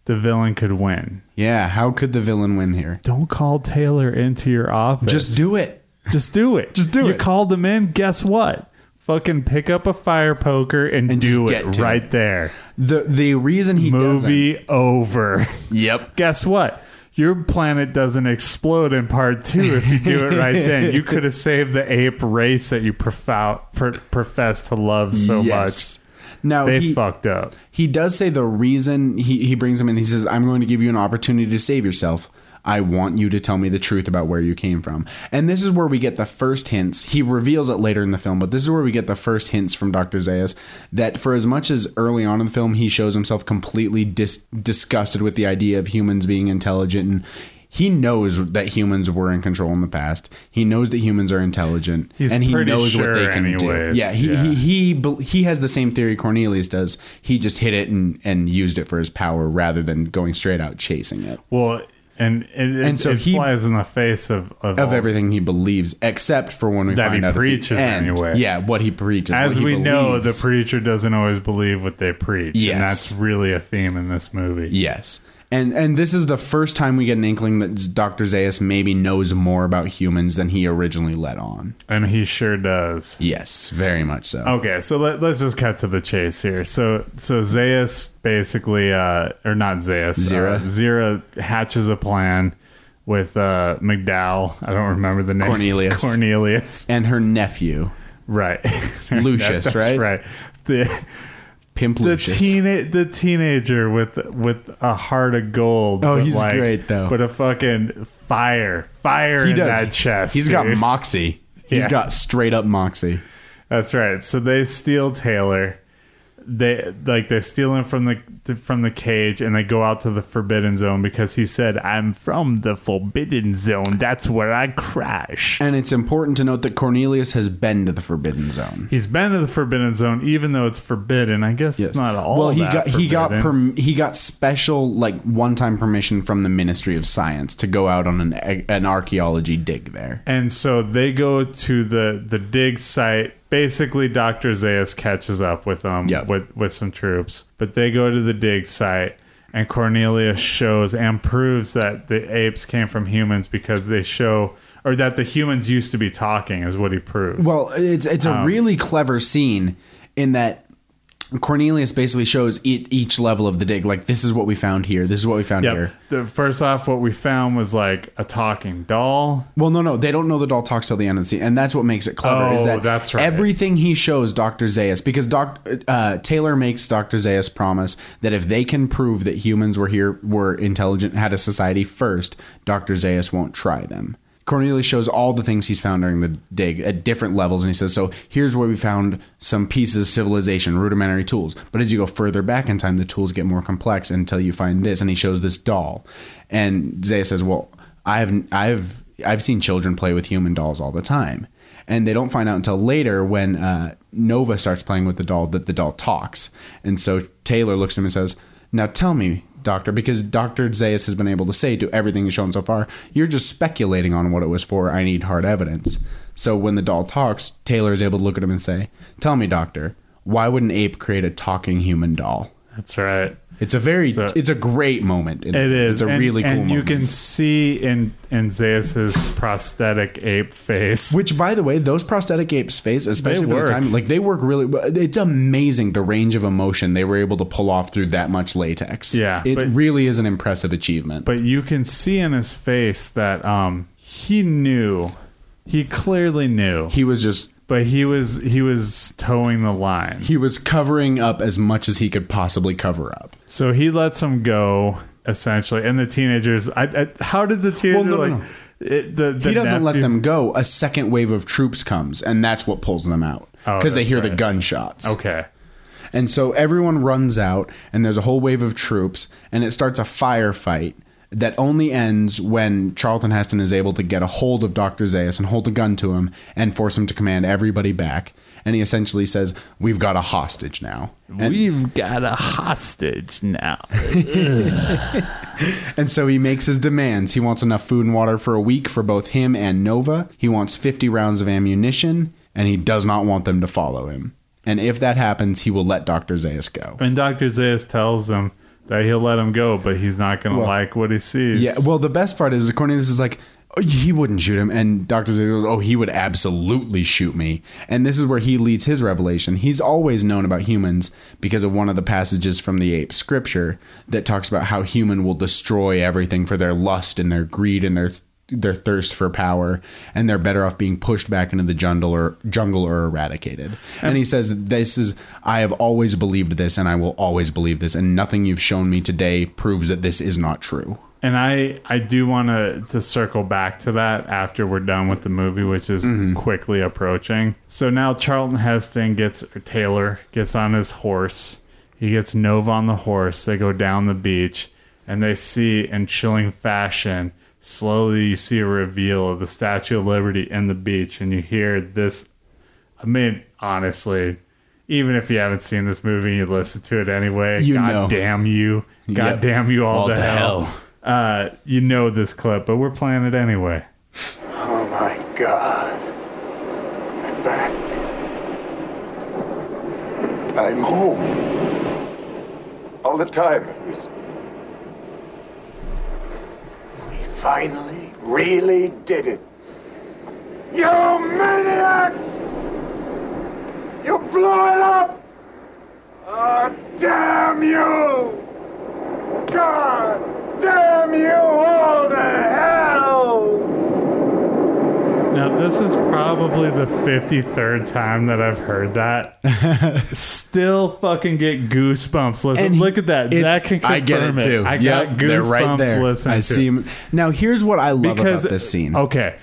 the villain could win. Yeah, how could the villain win here? Don't call Taylor into your office. Just do it. Just do it. Just do you it. called him in. Guess what? Fucking pick up a fire poker and, And do it right it. there. The the reason he Movie over. doesn't. Yep. Guess what? Your planet doesn't explode in part two if you do it right then. You could have saved the ape race that you profou- pr- profess to love so Yes. Now. They he, fucked up. he does say the reason he, he brings him in, he says, I'm going to give you an opportunity to save yourself. I want you to tell me the truth about where you came from. And this is where we get the first hints. He reveals it later in the film, but this is where we get the first hints from Dr. Zaius that for as much as early on in the film he shows himself completely dis- disgusted with the idea of humans being intelligent and he knows that humans were in control in the past. He knows that humans are intelligent, He's and he knows what they sure can do. Yeah, he, yeah. he he bel- he has the same theory Cornelius does. He just hit it and and used it for his power rather than going straight out chasing it. Well, and and, it, so it he- flies in the face of of, Of everything he believes, except for when we That find he out preaches at the end. anyway. Yeah, what he preaches. As he we know, the preacher doesn't always believe what they preach, Yes. and that's really a theme in this movie. Yes. And and this is the first time we get an inkling that Dr. Zaius maybe knows more about humans than he originally let on. And he sure does. Yes, very much so. Okay, so let, let's just cut to the chase here. So so Zaius basically, uh, or not Zaius, Zira. uh, Zira hatches a plan with uh, McDowall. I don't remember the name. Cornelius. Cornelius. And her nephew, Right. Lucius, That- right? right. The Pimp the Lucius. teen the teenager with with a heart of gold. Oh, but he's great, though. But a fucking fire, fire he in does. that chest. He's got moxie. He's Yeah. got straight up moxie. That's right. So they steal Taylor. They like they steal him from the from the cage and they go out to the forbidden zone because he said, "I'm from the forbidden zone. That's where I crash." And it's important to note that Cornelius has been to the Forbidden Zone. He's been to the forbidden zone, even though it's forbidden. I guess it's not all. well, he that got he got perm- he got special like one time permission from the Ministry of Science to go out on an an archaeology dig there. And so they go to the the dig site. Basically, Doctor Zaius catches up with them Yep. with with some troops, but they go to the dig site. And Cornelius shows and proves that the apes came from humans because they show, or that the humans used to be talking, is what he proves. Well, it's it's Um, a really clever scene in that Cornelius basically shows e- each level of the dig. Like this is what we found here. This is what we found Yep. here. The first off, what we found was like a talking doll. Well, no, no, they don't know the doll talks till the end of the scene, and that's what makes it clever. is Oh, that that's right. everything he shows Doctor Zaius because Doc uh, Taylor makes Doctor Zaius promise that if they can prove that humans were here, were intelligent, had a society first, Doctor Zaius won't try them. Cornelius shows all the things he's found during the dig at different levels, and he says, "So here's where we found some pieces of civilization, rudimentary tools. But as you go further back in time, the tools get more complex until you find this." And he shows this doll, and Zaius says, "Well, I've I've I've seen children play with human dolls all the time." And they don't find out until later when uh, Nova starts playing with the doll that the doll talks. And so Taylor looks at him and says, Now tell me, Doctor, because Dr. Zaius has been able to say to everything he's shown so far, you're just speculating on what it was for. I need hard evidence. So when the doll talks, Taylor is able to look at him and say, Tell me, Doctor, why would an ape create a talking human doll? That's right. It's a very, So- it's a great moment. It is. It's a and, really cool and moment. you can see in in Zeus's prosthetic ape face. Which, by the way, those prosthetic apes' face, especially for the time, like they work really. It's amazing the range of emotion they were able to pull off through that much latex. Yeah, it but- really is an impressive achievement. but you can see in his face that um he knew. He clearly knew. he was just but he was he was towing the line. he was covering up as much as he could possibly cover up. So he lets him go essentially, and the teenagers. I, I how did the teenager no, no, like? no. It, the, the he doesn't let them go. A second wave of troops comes, and that's what pulls them out Oh, because they that's hear the gunshots. Okay. And so everyone runs out, and there's a whole wave of troops, and it starts a firefight that only ends when Charlton Heston is able to get a hold of Dr. Zaius and hold a gun to him and force him to command everybody back. And he essentially says, We've got a hostage now. And, We've got a hostage now. and so he makes his demands. He wants enough food and water for a week for both him and Nova. He wants 50 rounds of ammunition, and he does not want them to follow him. And if that happens, he will let Dr. Zaius go. And Dr. Zaius tells him that he'll let him go, but he's not going to Well, like what he sees. Yeah, well, the best part is according to this, is like, oh, he wouldn't shoot him, and Doctor Zay goes, oh, he would absolutely shoot me. And this is where he leads his revelation. He's always known about humans because of one of the passages from the ape scripture that talks about how human will destroy everything for their lust and their greed and their their thirst for power, and they're better off being pushed back into the jungle or jungle or eradicated. And he says, "This is I have always believed this, and I will always believe this, and nothing you've shown me today proves that this is not true." And I, I do want to to circle back to that after we're done with the movie, which is Mm-hmm. quickly approaching. So now Charlton Heston gets or Taylor gets on his horse. He gets Nova on the horse. They go down the beach, and they see in chilling fashion slowly you see a reveal of the Statue of Liberty and the beach, and you hear this. I mean, honestly, even if you haven't seen this movie, you listen to it anyway. You God know. damn you! God Yep. damn you all, All the the hell! hell. Uh, you know this clip, but we're playing it anyway. Oh my God. I'm back. I'm home. All the time it was. We finally, really did it. You maniacs! You blew it up! Oh, damn you! God damn you all to hell! This is probably the 53rd time that I've heard that. Still fucking get goosebumps. Listen, And he- look at that. it's- Zach can confirm I get it too. I Yep, got they're goosebumps right there. listening I to see it. 'em. Now, here's what I love about this scene. Okay.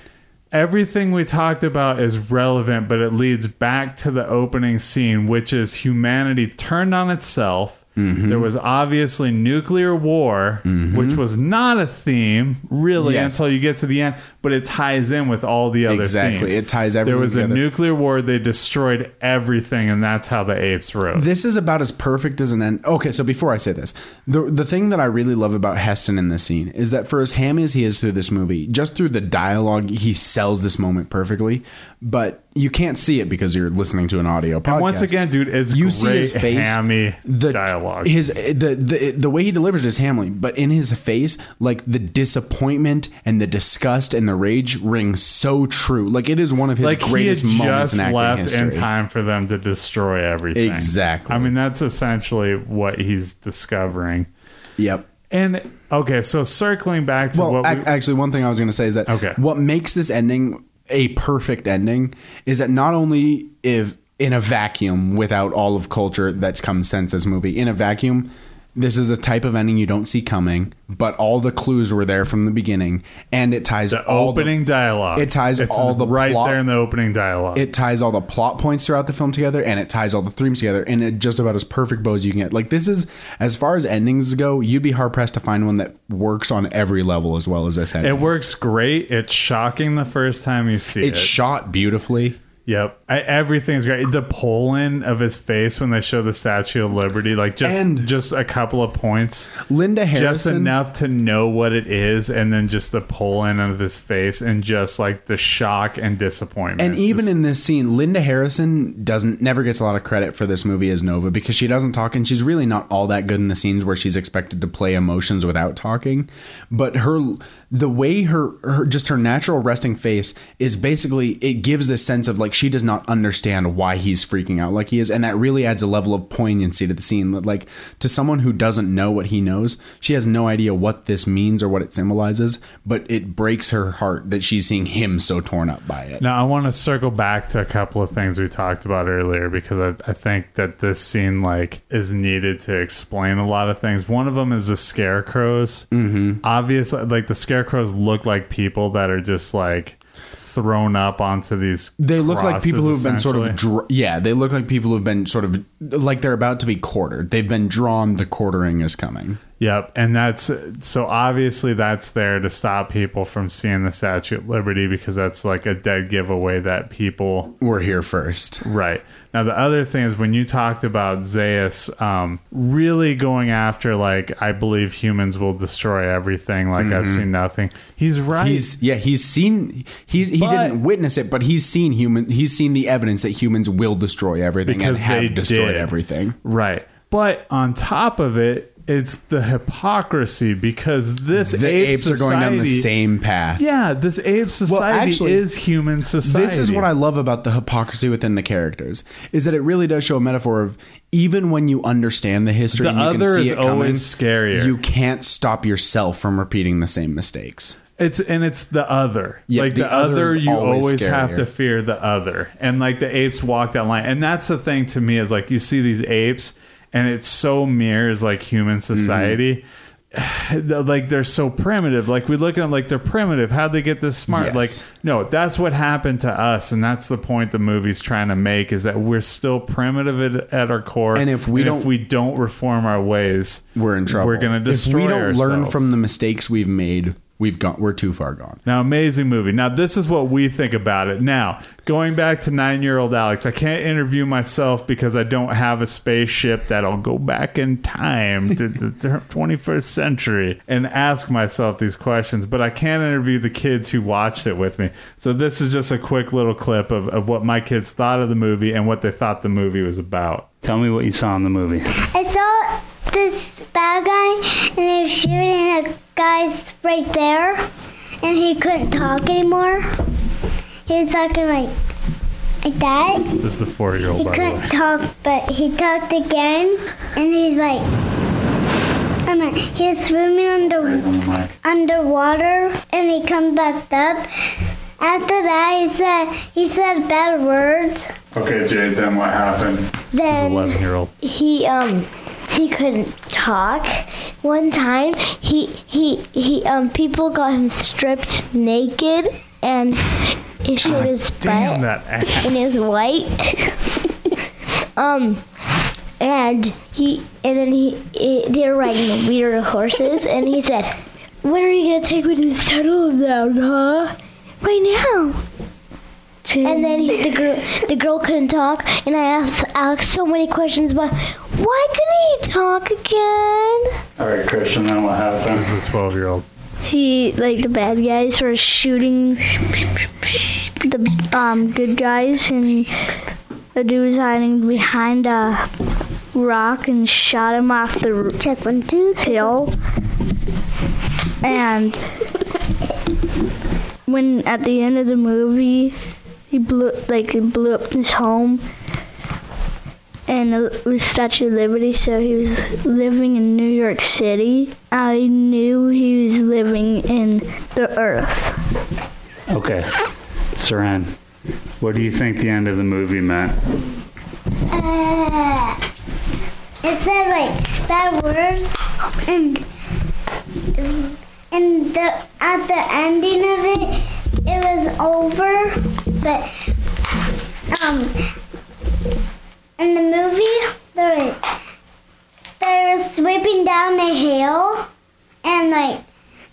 Everything we talked about is relevant, but it leads back to the opening scene, which is humanity turned on itself. Mm-hmm. There was obviously nuclear war, which was not a theme really Yes. until you get to the end, but it ties in with all the other Exactly. themes. It ties everything. There was a nuclear war. They destroyed everything, and that's how the apes rose. This is about as perfect as an end. Okay, so before I say this, the the thing that I really love about Heston in this scene is that for as hammy as he is through this movie, just through the dialogue, he sells this moment perfectly. But you can't see it because you're listening to an audio podcast. and once again, dude, it's you see his face, hammy the dialogue. His the, the the way he delivers is hammy, but in his face, like the disappointment and the disgust and the rage ring so true. Like it is one of his like greatest he moments just in acting left history. in time for them to destroy everything. Exactly. I mean, that's essentially what he's discovering. Yep. And okay, so circling back to Well, what ac- we, actually, one thing I was going to say is that Okay. what makes this ending a perfect ending is that not only if in a vacuum without all of culture that's come since this movie in a vacuum this is a type of ending you don't see coming but all the clues were there from the beginning and it ties the opening dialogue. it ties it's all the right plot- there in the opening dialogue. it ties all the plot points throughout the film together and it ties all the themes together and it just about as perfect bow as you can get. Like this is as far as endings go, you'd be hard pressed to find one that works on every level as well as this ending. it works great. It's shocking the first time you see it. It's shot beautifully. Yep, I, everything's great. The pull in of his face when they show the Statue of Liberty, like just And- just a couple of points, Linda Harrison, just enough to know what it is, and then just the pull in of his face, and just like the shock and disappointment. And even in this scene, Linda Harrison doesn't never gets a lot of credit for this movie as Nova because she doesn't talk and she's really not all that good in the scenes where she's expected to play emotions without talking. But her the way her, her just her natural resting face is basically it gives this sense of like she does not understand why he's freaking out like he is, and that really adds a level of poignancy to the scene. Like to someone who doesn't know what he knows, she has no idea what this means or what it symbolizes, but it breaks her heart that she's seeing him so torn up by it. Now, I want to circle back to a couple of things we talked about earlier because I, I think that this scene like is needed to explain a lot of things. One of them is the scarecrows. Mm-hmm. Obviously, like the scarecrows look like people that are just like thrown up onto these. They look like people who've been sort of dr- yeah. They look like people who've been sort of like they're about to be quartered. They've been drawn. The quartering is coming. Yep, and that's so obviously that's there to stop people from seeing the Statue of Liberty because that's like a dead giveaway that people We're here first. Right. Now, the other thing is when you talked about Zaius um, really going after, like, I believe humans will destroy everything, like, I've seen nothing. He's right. Mm-hmm. He's yeah. He's seen. He's he But- didn't witness it, but he's seen human. He's seen the evidence that humans will destroy everything because and have they destroyed did. everything. Right. But on top of it, it's the hypocrisy because this The ape apes are going down the same path. Yeah, this ape society actually, is human society. This is what I love about the hypocrisy within the characters is that it really does show a metaphor of even when you understand the history, The and you other can see is it coming, always scarier. You can't stop yourself from repeating the same mistakes. It's and it's the other. Yeah, like the the, other other, you always always, have to fear the other. And like the apes walk that line. And that's the thing to me is like you see these apes and it so mirrors like human mm-hmm. society. like they're so primitive. Like we look at them like they're primitive. How'd they get this smart? Yes. Like no, that's what happened to us, and that's the point the movie's trying to make is that we're still primitive at, at our core. And if we don't- if we don't reform our ways, We're in trouble. We're gonna destroy If we don't learn from the mistakes we've made, we've gone. We're too far gone. Now, amazing movie. Now, this is what we think about it. Now, going back to nine year old Alex, I can't interview myself because I don't have a spaceship that'll go back in time to the 21st century and ask myself these questions, but I can interview the kids who watched it with me. So, this is just a quick little clip of, of what my kids thought of the movie and what they thought the movie was about. Tell me what you saw in the movie. I saw this bad guy, and he was shooting a guy's right there, and he couldn't talk anymore. He was talking like like that. This is the four year He old, by the couldn't way. talk, but he talked again, and he's like, I mean, he was swimming under underwater, and he comes back up. After that, he said he said bad words. Okay, Jade, then what happened? Then 11 year old. he um he couldn't talk. One time he he he um people got him stripped naked and he showed his Damn butt that ass. and was white. um and he and then he, he they were riding weird horses and he said, When are you gonna take me to the tunnel down, huh? Right now. And then he, the girl, the girl couldn't talk, and I asked Alex so many questions about why couldn't he talk again? All right, Christian, then what happened? This is the 12 year old. He like the bad guys were shooting the um good guys, and the dude was hiding behind a rock and shot him off the check one two hill. And when at the end of the movie, he blew like he blew up his home. And it was Statue of Liberty, so he was living in New York City. I knew he was living in the Earth. Okay. Saran, what do you think the end of the movie meant? Uh, it said like bad words, and and the at the ending of it, it was over. But um, in the movie, they were, they were sweeping down a hill, and like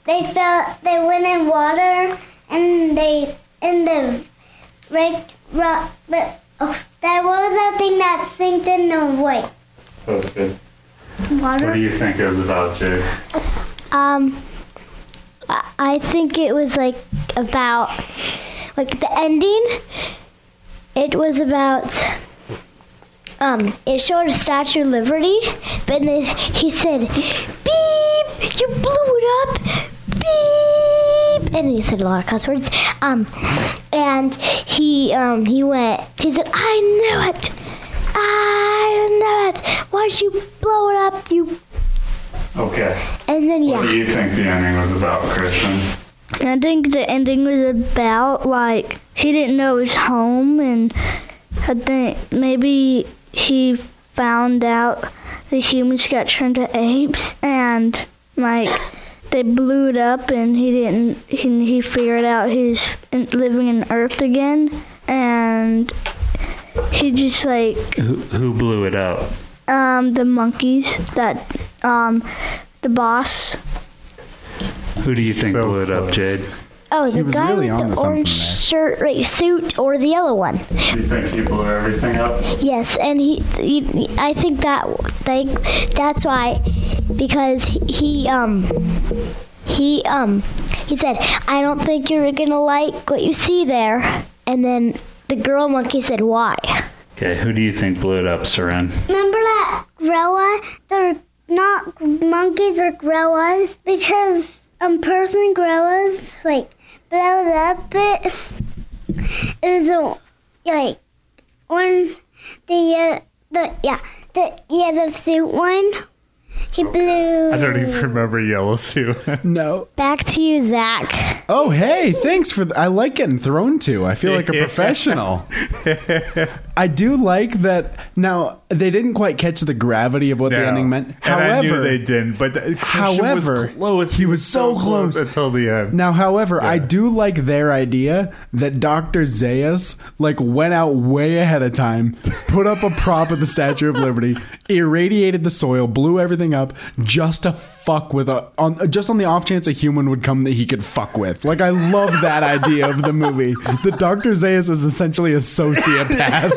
they fell, they went in water, and they in the Rick, rock, but oh, that was that thing that sinked in the what? That was good. Water. What do you think it was about, Jade? Um, I- I think it was like about like the ending. It was about um. It showed a Statue of Liberty, but then he said, "Beep! You blew it up." Beep! And he said a lot of cuss words. Um, and he um he went. He said, "I knew it. I knew it. Why'd you blow it up? You." Okay. And then yeah. What do you think the ending was about, Christian? I think the ending was about like he didn't know his home, and I think maybe he found out the humans got turned to apes, and like they blew it up, and he didn't. He, he figured out he's living in Earth again, and he just like Who, who blew it up? um the monkeys that um the boss. Who do you think So blew it up, close. Jade? Oh, the guy really with the orange shirt, right, suit, or the yellow one. Do you think he blew everything up? Yes, and he, he I think that like that's why because he um he um he said I don't think you're gonna like what you see there, and then the girl monkey said why. Okay, who do you think blew it up, Saran? Remember that gorilla? They're not monkeys or gorillas because um personally gorillas like blow it up it. It was a like one the uh, the yeah the yellow suit one. He blew. I don't even remember Yellow Suit. No. Back to you, Zach. Oh, hey, thanks for. Th- I like getting thrown to. I feel like a professional. I do like that. Now they didn't quite catch the gravity of what the ending meant. However, they didn't. But the- However, was close. he was so close. until the end. Now, however, I do like their idea that Dr. Zaius like went out way ahead of time, put up a prop of the Statue of Liberty, irradiated the soil, blew everything up just to fuck with a on just on the off chance a human would come that he could fuck with. Like I love that idea of the movie. The Dr. Zaius is essentially a sociopath.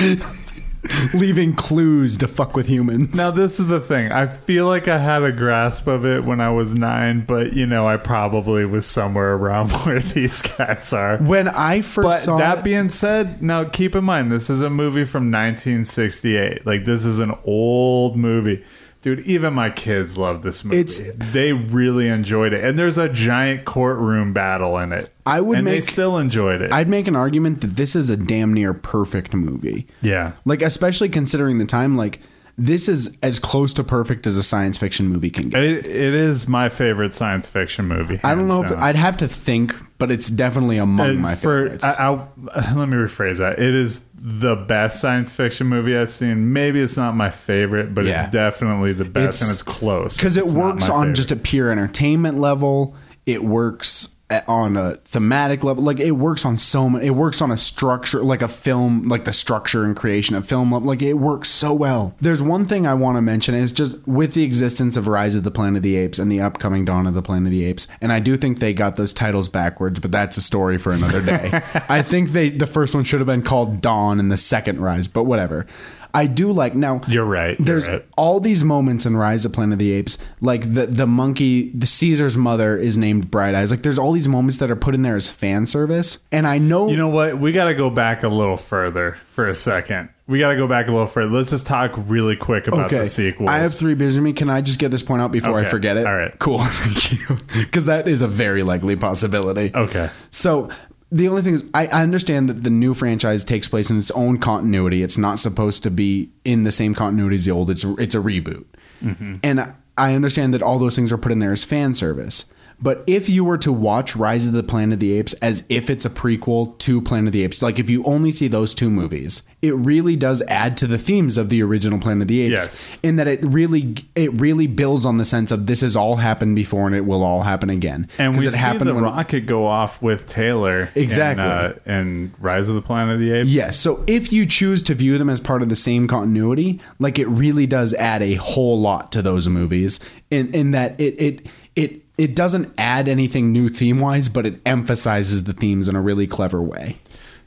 Leaving clues to fuck with humans. Now this is the thing. I feel like I had a grasp of it when I was nine, but you know, I probably was somewhere around where these cats are. when I first But saw that it- being said, now keep in mind this is a movie from 1968. Like this is an old movie. Dude, even my kids love this movie. It's- they really enjoyed it. And there's a giant courtroom battle in it. I would and they still enjoyed it. I'd make an argument that this is a damn near perfect movie. yeah. Like especially considering the time like this is as close to perfect as a science fiction movie can get. It, it is my favorite science fiction movie. I don't know if. I'd have to think, but it's definitely among my for favorites. I, I'll, let me rephrase that. It is the best science fiction movie I've seen. Maybe it's not my favorite, but Yeah. it's definitely the best, It's- and it's close because it works on favorite. just a pure entertainment level. It works on a thematic level. Like it works on so many. It works on a structure, like a film, like the structure and creation of film. Like it works so well. There's one thing I want to mention is just with the existence of Rise of the Planet of the Apes and the upcoming Dawn of the Planet of the Apes, and I do think they got those titles backwards, but that's a story for another day. I think they the first one should have been called Dawn and the second Rise, but whatever. I do like now. You're right. You're There's right. all these moments in Rise of Planet of the Apes, like the the monkey, the Caesar's mother is named Bright Eyes. Like there's all these moments that are put in there as fan service, and I know, You know what? We got to go back a little further for a second. We got to go back a little further. Let's just talk really quick about okay, the sequel. I have three beers in me. Can I just get this point out before I forget it? all right. cool, thank you, because that is a very likely possibility. Okay. So the only thing is, I, I understand that the new franchise takes place in its own continuity. It's not supposed to be in the same continuity as the old. It's it's a reboot, Mm-hmm. and I understand that all those things are put in there as fan service. But if you were to watch Rise of the Planet of the Apes as if it's a prequel to Planet of the Apes, like if you only see those two movies, it really does add to the themes of the original Planet of the Apes. Yes. In that it really it really builds on the sense of this has all happened before and it will all happen again. and we it see happened the when- rocket go off with Taylor. Exactly. In, uh, Rise of the Planet of the Apes. Yes. So if you choose to view them as part of the same continuity, like it really does add a whole lot to those movies. In in that it it it it doesn't add anything new theme wise, but it emphasizes the themes in a really clever way.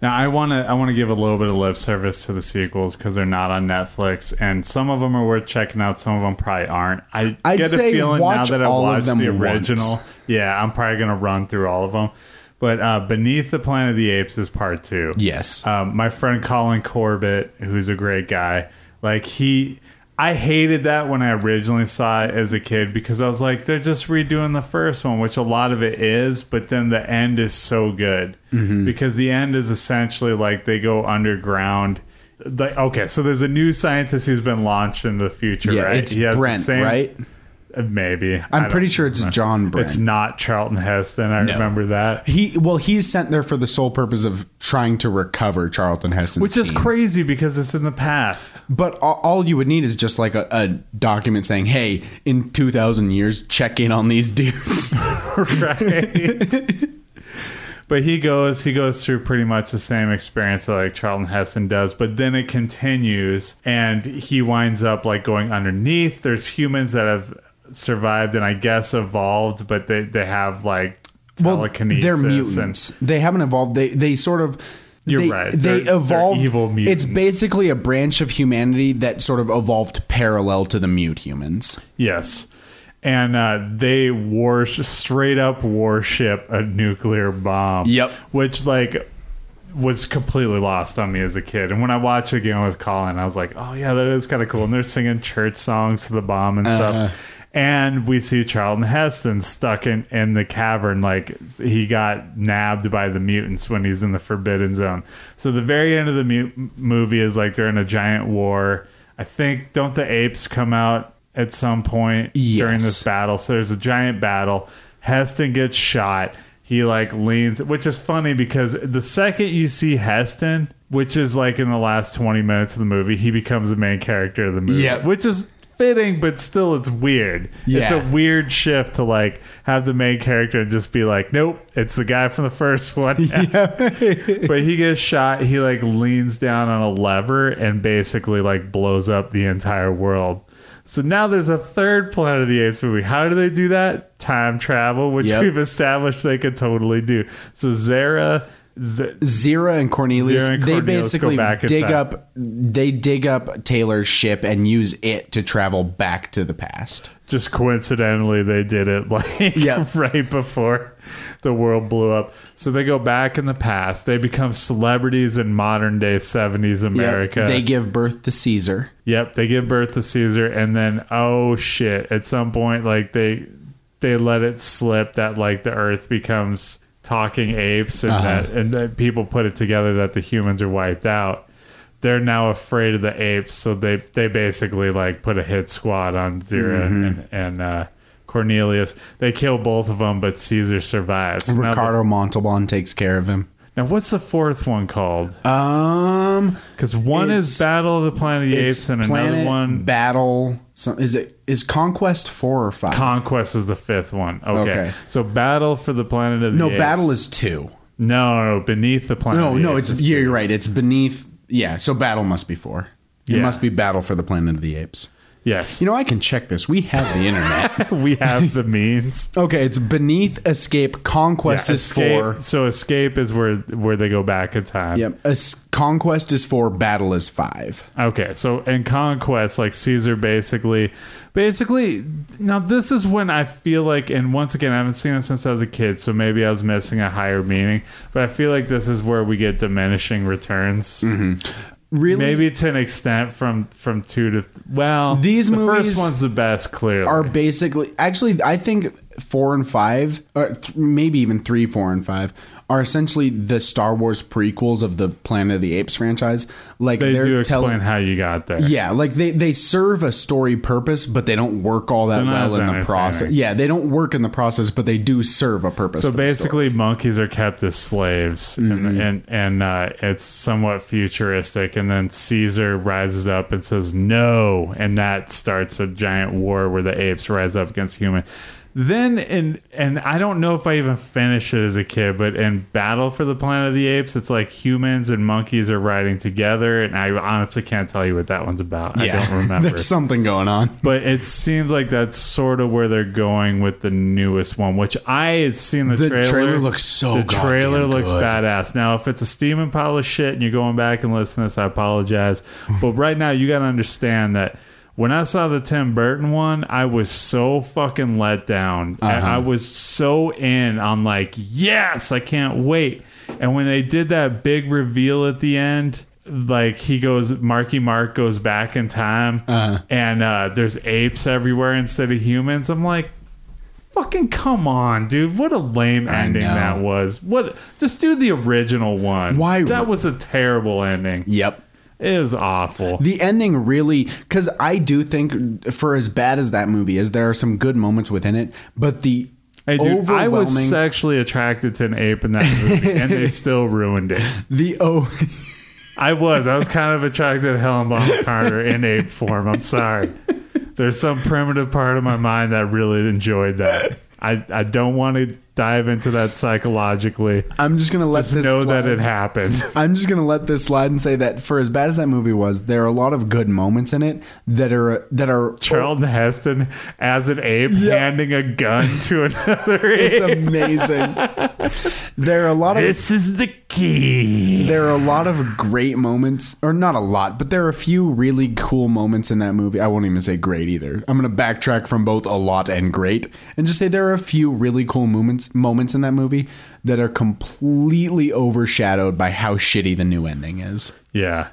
Now I want to I want to give a little bit of lip service to the sequels because they're not on Netflix, and some of them are worth checking out. Some of them probably aren't. I I'd get a feeling now that I watched the once. original. Yeah, I'm probably gonna run through all of them. But uh, Beneath the Planet of the Apes is part two. Yes. Um, my friend Colin Corbett, who's a great guy, like he, I hated that when I originally saw it as a kid because I was like, they're just redoing the first one, which a lot of it is, but then the end is so good Mm-hmm. because the end is essentially like they go underground. Like okay, so there's a new scientist who's been launched into the future, Yeah, right? it's He Brent, same- right? Uh, Maybe I'm pretty sure it's know. John Brent. It's not Charlton Heston. I No. remember that. He well, he's sent there for the sole purpose of trying to recover Charlton Heston, Which is team. crazy because it's in the past. But all, all you would need is just like a, a document saying, "Hey, in 2,000 years, check in on these dudes." right. but he goes he goes through pretty much the same experience that like Charlton Heston does, but then it continues and he winds up like going underneath. There's humans that have survived and I guess evolved, but they, they have like telekinesis they're and mutants. they haven't evolved. They they sort of. You're they, right. They They're- they're evolved. evil It's basically a branch of humanity that sort of evolved parallel to the mute humans. Yes. And uh, they war straight up warship a nuclear bomb. Yep. Which like was completely lost on me as a kid. And when I watched it again with Colin, I was like, "Oh yeah, that is kind of cool." And they're singing church songs to the bomb and Uh-huh. stuff. And we see Charlton Heston stuck in, in the cavern, like he got nabbed by the mutants when he's in the Forbidden Zone. So the very end of the mu- movie is like they're in a giant war. I think don't the apes come out at some point during this battle? So there's a giant battle. Heston gets shot. He like leans, which is funny because the second you see Heston, which is like in the last 20 minutes of the movie, he becomes the main character of the movie. Yep. Which is fitting, but still it's weird. It's a weird shift to like have the main character and just be like, nope, it's the guy from the first one. but he gets shot. He like leans down on a lever and basically like blows up the entire world. So now there's a third Planet of the Apes movie. How do they do that? Time travel, which Yep. we've established they could totally do. So Zara, Z- Zira and Cornelius, Zira and they Cornelius basically dig time. up they dig up Taylor's ship and use it to travel back to the past. just coincidentally they did it like Yeah. right before the world blew up. So they go back in the past. They become celebrities in modern day 70s America. Yep. They give birth to Caesar. Yep, they give birth to Caesar, and then oh shit! At some point, like they they let it slip that like the Earth becomes talking apes, and Uh-huh. that and that people put it together that the humans are wiped out. They're now afraid of the apes, so they they basically like put a hit squad on Zira Mm-hmm. and, and uh, Cornelius. They kill both of them, but Caesar survives. Now the- Ricardo Montalban takes care of him. Now, what's the fourth one called? Um, Because one is Battle of the Planet of the Apes, and another one Battle. So is it is Conquest four or five? Conquest is the fifth one. Okay. Okay. So Battle for the Planet of the no, Apes. Battle is two. no, no, Beneath the Planet. No, of the no, Apes it's yeah, two. you're right. It's beneath. Yeah, so Battle must be four. It Yeah. must be Battle for the Planet of the Apes. Yes, You know, I can check this. We have the internet. we have the means. okay, it's Beneath Escape. Conquest Yeah, is four. So escape is where where they go back in time. Yep. Es- Conquest is four. Battle is five. Okay, so in Conquest, like Caesar basically, basically, now this is when I feel like, and once again, I haven't seen him since I was a kid, so maybe I was missing a higher meaning, but I feel like this is where we get diminishing returns. Mm-hmm. Really, Maybe to an extent from from two to well, These the movies first one's the best, clearly. are basically actually. I think four and five, or th- maybe even three, four, and five are essentially the Star Wars prequels of the Planet of the Apes franchise. Like they they're do tell- explain how you got there. Yeah, like they they serve a story purpose, but they don't work all that well in the process. Yeah, they don't work in the process, but they do serve a purpose. So for the story. basically, monkeys are kept as slaves, Mm-hmm. and and, and uh, it's somewhat futuristic. And then Caesar rises up and says no, and that starts a giant war where the apes rise up against human. Then and and I don't know if I even finished it as a kid, but in Battle for the Planet of the Apes, it's like humans and monkeys are riding together, and I honestly can't tell you what that one's about. I don't remember. There's something going on. But it seems like that's sort of where they're going with the newest one, which I had seen the, trailer. The trailer. trailer looks so The trailer looks good. badass. Now, if it's a steaming pile of shit and you're going back and listening to this, I apologize. but right now, you got to understand that when I saw the Tim Burton one, I was so fucking let down. Uh-huh. I, I was so in. I'm like, yes, I can't wait. And when they did that big reveal at the end, like he goes, Marky Mark goes back in time, Uh-huh. and uh, there's apes everywhere instead of humans. I'm like, fucking come on, dude! What a lame ending that was. What? Just do the original one. Why- That was a terrible ending. Yep. Is awful. The ending really, because I do think, for as bad as that movie is, there are some good moments within it. But the Hey, dude, I was sexually attracted to an ape in that movie, and they still ruined it. the oh, I was. I was kind of attracted to Helen Bonham Carter in ape form. I'm sorry. There's some primitive part of my mind that really enjoyed that. I, I don't want to dive into that psychologically. I'm just gonna let Just this know that it happened. I'm just gonna let this slide and say that for as bad as that movie was, there are a lot of good moments in it that are that are Charlton Heston as an ape handing a gun to another ape. It's amazing. there are a lot of This is the key. there are a lot of great moments, or not a lot, but there are a few really cool moments in that movie. I won't even say great either. I'm going to backtrack from both a lot and great, and just say there are a few really cool moments moments in that movie that are completely overshadowed by how shitty the new ending is. Yeah.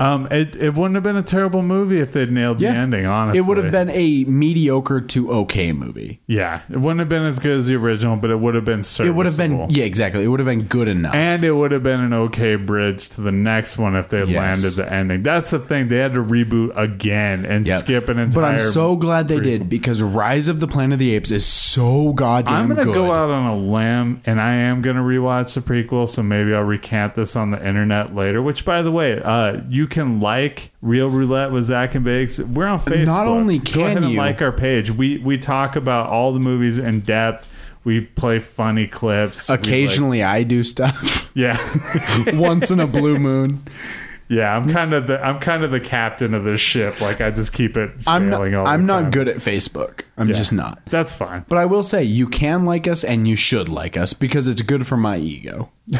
Um, it, it wouldn't have been a terrible movie if they'd nailed the ending, honestly. it would have been a mediocre to okay movie. Yeah. It wouldn't have been as good as the original, but it would have been serviceable. It would have been yeah, exactly. It would have been good enough. And it would have been an okay bridge to the next one if they Yes. landed the ending. That's the thing. They had to reboot again and Yep. skip an entire. But I'm so glad they did because Rise of the Planet of the Apes is so goddamn I'm gonna good. go out on a limb, and I am gonna rewatch the prequel. So maybe I'll recant this on the internet later. Which, by the way, uh, you can like Reel Roulette with Zach and Biggs. We're on Facebook. Not only can go ahead and you- like our page. We we talk about all the movies in depth. We play funny clips. We, like- Occasionally, I do stuff. yeah. Once in a blue moon. Yeah, I'm kind of the I'm kind of the captain of this ship. Like I just keep it I'm not, all the I'm not good at Facebook. I'm Yeah. just not. That's fine. But I will say you can like us and you should like us because it's good for my ego.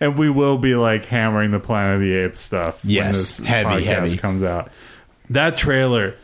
and we will be like hammering the Planet of the Apes stuff. when Yes, this heavy, heavy. comes out. That trailer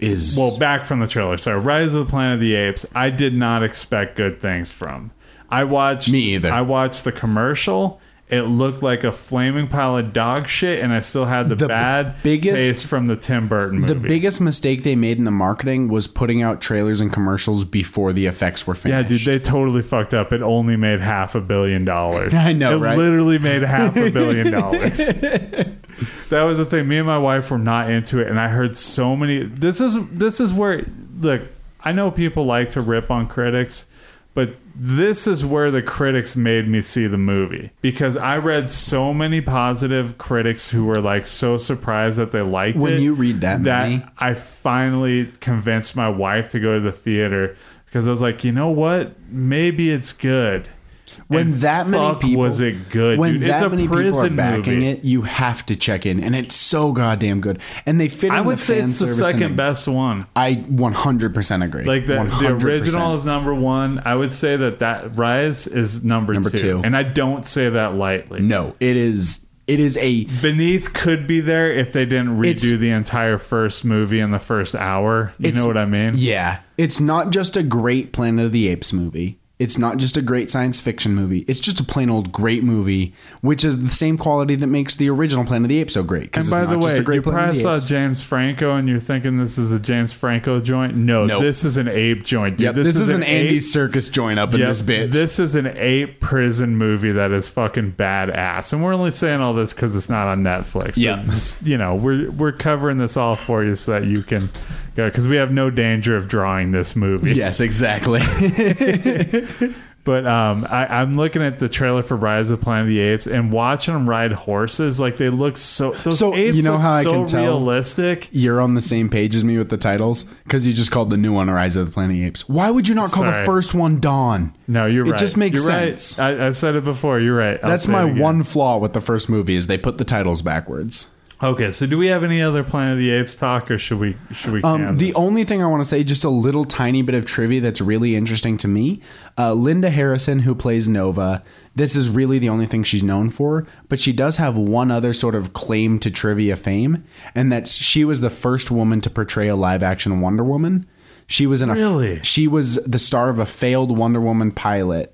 Is well back from the trailer. Sorry, Rise of the Planet of the Apes. I did not expect good things from. I watched Me either. I watched the commercial. It looked like a flaming pile of dog shit, and I still had the, The bad biggest- taste from the Tim Burton movie. the biggest mistake they made in the marketing was putting out trailers and commercials before the effects were finished. Yeah, dude, they totally fucked up. It only made half a billion dollars. I know, it right? literally made half a billion dollars. that was the thing. Me and my wife were not into it, and I heard so many. This is this is where look. I know people like to rip on critics, but this is where the critics made me see the movie because I read so many positive critics who were like so surprised that they liked When it. When you read that many- that I finally convinced my wife to go to the theater because I was like, you know what? Maybe it's good. When that many people was it good? When dude. that it's a many people are backing movie. it, you have to check in, and it's so goddamn good. And they fit. I would the say it's the second best one. I 100% agree. Like the, the 100%. original is number one. I would say that that Rise is number, Number two. two. and I don't say that lightly. No, it is. It is a Beneath could be there if they didn't redo the entire first movie in the first hour. You know what I mean? Yeah. It's not just a great Planet of the Apes movie. It's not just a great science fiction movie. It's just a plain old great movie, which is the same quality that makes the original Planet of the Apes so great. And Because by it's the not way, just a great you probably saw. James Franco and you're thinking this is a James Franco joint. No, Nope. this is an ape joint, dude. Yep, this, is, an Andy Serkis joint up in this bitch. This is an ape prison movie that is fucking badass, and we're only saying all this because it's not on Netflix. Yeah. You know we're we're covering this all for you so that you can because we have no danger of drawing this movie. yes, exactly. But um, I, I'm looking at the trailer for Rise of the Planet of the Apes and watching them ride horses. Like they look so. Those So, apes you know how I so can tell? realistic. You're on the same page as me with the titles because you just called the new one Rise of the Planet of the Apes. Why would you not call Sorry. the first one Dawn? No, you're It right. just makes You're sense. Right. I, I said it before. You're right. I'll That's my one flaw with the first movie is they put the titles backwards. Okay, so do we have any other Planet of the Apes talk, or should we? Should we? Um, the only thing I want to say, just a little tiny bit of trivia that's really interesting to me. Uh, Linda Harrison, who plays Nova, this is really the only thing she's known for, but she does have one other sort of claim to trivia fame, and that's she was the first woman to portray a live action Wonder Woman. She was in a Really? she was the star of a failed Wonder Woman pilot,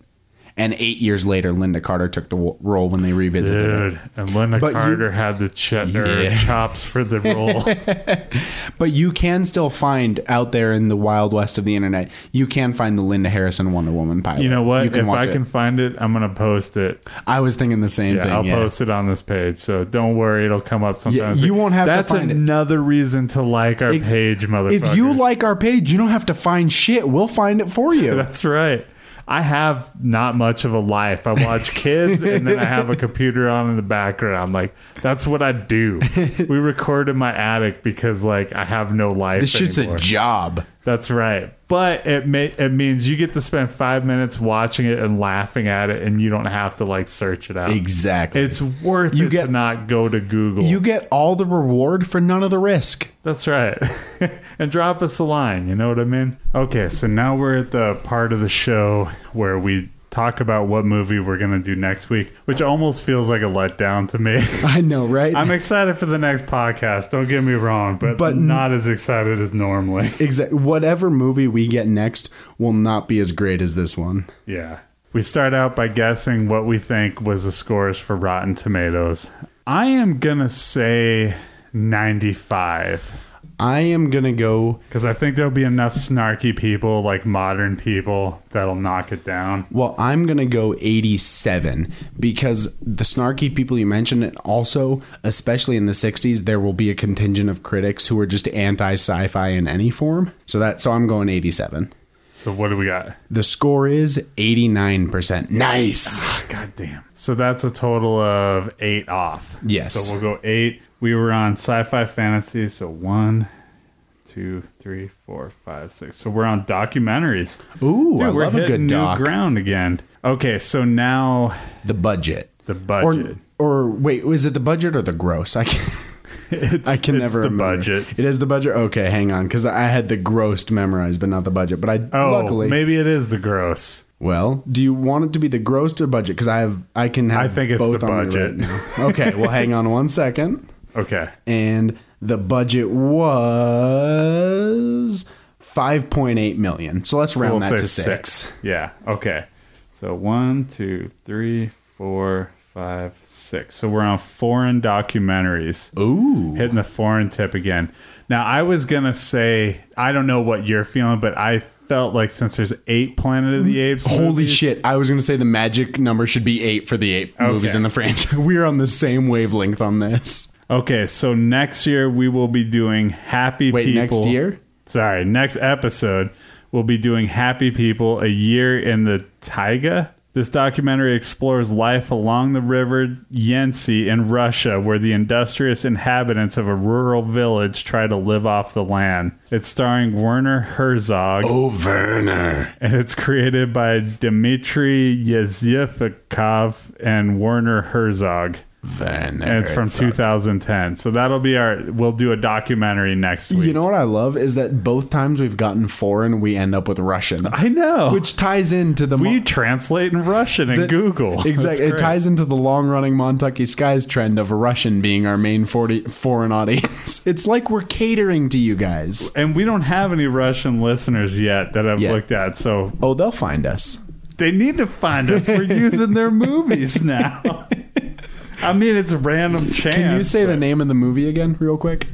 and eight years later, Lynda Carter took the role when they revisited it. Dude, and Lynda But you- Carter had the ch- or Yeah. chops for the role. But you can still find out there in the wild west of the internet, you can find the Linda Harrison Wonder Woman pilot. you know what? You can if I it. can find it, I'm gonna post it. I was thinking the same Yeah, thing. I'll yeah. post it on this page. So don't worry, it'll come up sometime. you won't have to That's find it. another reason to like our Ex- page, motherfuckers. If you like our page, you don't have to find shit. We'll find it for you. That's right. I have not much of a life. I watch kids and then I have a computer on in the background. Like that's what I do. We record in my attic because like I have no life. this shit's anymore. a job. That's right. But it may it means you get to spend five minutes watching it and laughing at it, and you don't have to like search it out. Exactly. It's worth You it get- to not go to Google. you get all the reward for none of the risk. That's right. and drop us a line. You know what I mean? Okay, so now we're at the part of the show where we talk about what movie we're going to do next week, which almost feels like a letdown to me. I know, right? I'm excited for the next podcast. Don't get me wrong, but, But- not as excited as normally. Exactly. Whatever movie we get next will not be as great as this one. Yeah. We start out by guessing what we think was the scores for Rotten Tomatoes. I am going to say 95 I am gonna go. because I think there'll be enough snarky people, like modern people, that'll knock it down. Well, I'm gonna go 87 because the snarky people you mentioned, and also, especially in the 60s, there will be a contingent of critics who are just anti sci-fi in any form. So that, so I'm going 87. So what do we got? The score is 89%. Nice. Ah, God damn. So that's a total of eight off. Yes. So we'll go eight. We were on sci-fi fantasy. So one, two, three, four, five, six. So we're on documentaries. Ooh, I we're love a good new doc. ground again. Okay, so now The budget. The budget. Or, or wait, is it the budget or the gross? I can it's, I can it's never the remember. budget. It is the budget. Okay, hang on, because I had the gross memorized, but not the budget. But I Oh, luckily. maybe it is the gross. Well, do you want it to be the gross or budget? Because I have, I can have. I think it's both the budget. right. Okay, well, hang on one second. Okay. And the budget was five point eight million. So let's So round we'll that to six. Yeah. Okay. So one, two, three, four, five, six. So we're on foreign documentaries. Ooh. Hitting the foreign tip again. Now I was gonna say I don't know what you're feeling, but I felt like since there's eight Planet of the mm-hmm. Apes. Holy movies- shit! I was going to say the magic number should be eight for the eight movies in the franchise. We're on the same wavelength on this. Okay, so next year we will be doing Happy Wait, People. next year? Sorry, next episode we'll be doing Happy People, a year in the taiga. This documentary explores life along the river Yenisei in Russia, where the industrious inhabitants of a rural village try to live off the land. It's starring Werner Herzog. Oh, Werner. And it's created by Dmitry Yezifikov and Werner Herzog. Werner And it's from Herzog. 2010. So that'll be our. We'll do a documentary next week. You know what I love is that both times we've gotten foreign, we end up with Russian. I know. Which ties into the. we translate in Russian in Google. Exactly. It ties into the long running Montucky Skies trend of Russian being our main 40, foreign audience. It's like we're catering to you guys. And we don't have any Russian listeners yet that I've Yeah. looked at. So Oh, they'll find us. they need to find us. We're using their movies now. I mean, it's a random chance. Can you say the name of the movie again, real quick?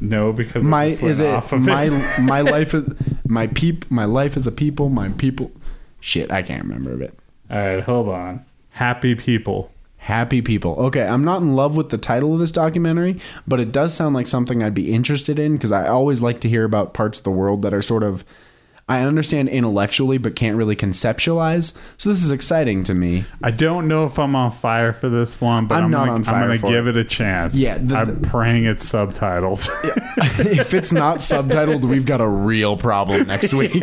No, because My is it of my it. my life is my peep my life as a people my people. Shit, I can't remember it. All right, hold on. Happy people. Happy people. Okay, I'm not in love with the title of this documentary, but it does sound like something I'd be interested in because I always like to hear about parts of the world that are sort of I understand intellectually but can't really conceptualize. So this is exciting to me. I don't know if I'm on fire for this one, but I'm I'm, not gonna, on fire I'm gonna give it. it. a chance. Yeah, the- I'm praying it's subtitled. if it's not subtitled, we've got a real problem next week.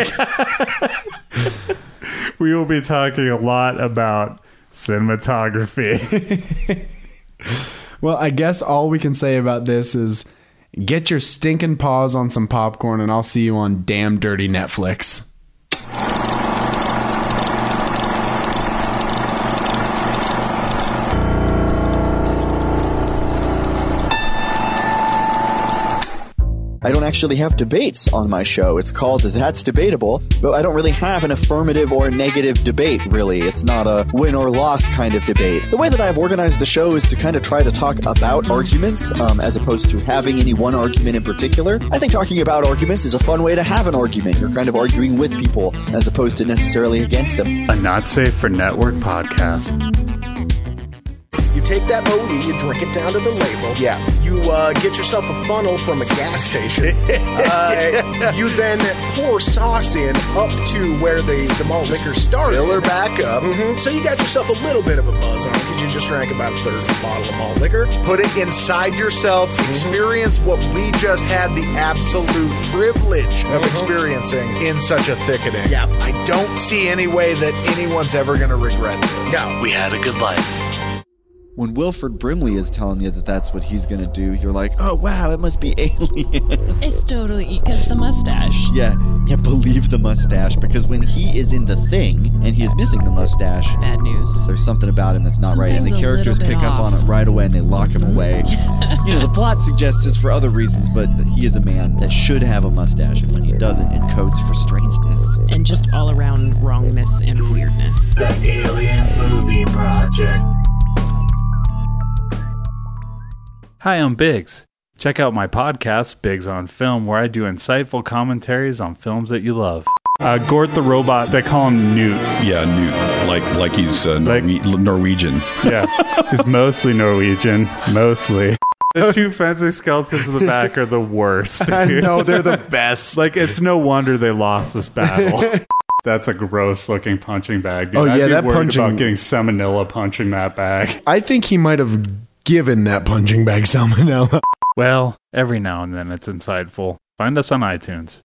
we will be talking a lot about cinematography. Well, I guess all we can say about this is get your stinking paws on some popcorn and I'll see you on damn dirty Netflix. Actually have debates on my show. It's called That's Debatable, but I don't really have an affirmative or negative debate, really. It's not a win or loss kind of debate. The way that I've organized the show is to kind of try to talk about arguments um, as opposed to having any one argument in particular. I think talking about arguments is a fun way to have an argument. You're kind of arguing with people as opposed to necessarily against them. a not safe for network podcast. You take that OE, you drink it down to the label. Yeah. You uh, get yourself a funnel from a gas station. uh, you then pour sauce in up to where the, the malt liquor started. Fill her back up. hmm So you got yourself a little bit of a buzz on because you just drank about a third of a bottle of malt liquor. Put it inside yourself. Mm-hmm. Experience what we just had the absolute privilege of Mhm. experiencing in such a thickening. Yeah. I don't see any way that anyone's ever going to regret this. No. We had a good life. When Wilford Brimley is telling you that that's what he's gonna do, you're like, oh wow, it must be aliens. It's totally because the mustache. Yeah, yeah, believe the mustache because when he is in the thing and he is missing the mustache, bad news. There's something about him that's not right, and the characters pick bit up on it right away and they lock him away. you know, the plot suggests it's for other reasons, but he is a man that should have a mustache, and when he doesn't, it codes for strangeness. And just all around wrongness and weirdness. The Alien Movie Project. Hi, I'm Biggs. Check out my podcast, Biggs on Film, where I do insightful commentaries on films that you love. Uh, Gort the robot, they call him Newt. Yeah, Newt, like like he's uh, Norwe- Norwegian. Yeah, he's mostly Norwegian, mostly. The two fencing skeletons in the back are the worst. I know, they're the best. Like, it's no wonder they lost this battle. That's a gross looking punching bag, dude. Oh, I'd yeah, be that worried punching- about getting salmonella punching that bag. I think he might have given that punching bag salmonella. Well, every now and then it's insightful. Find us on iTunes.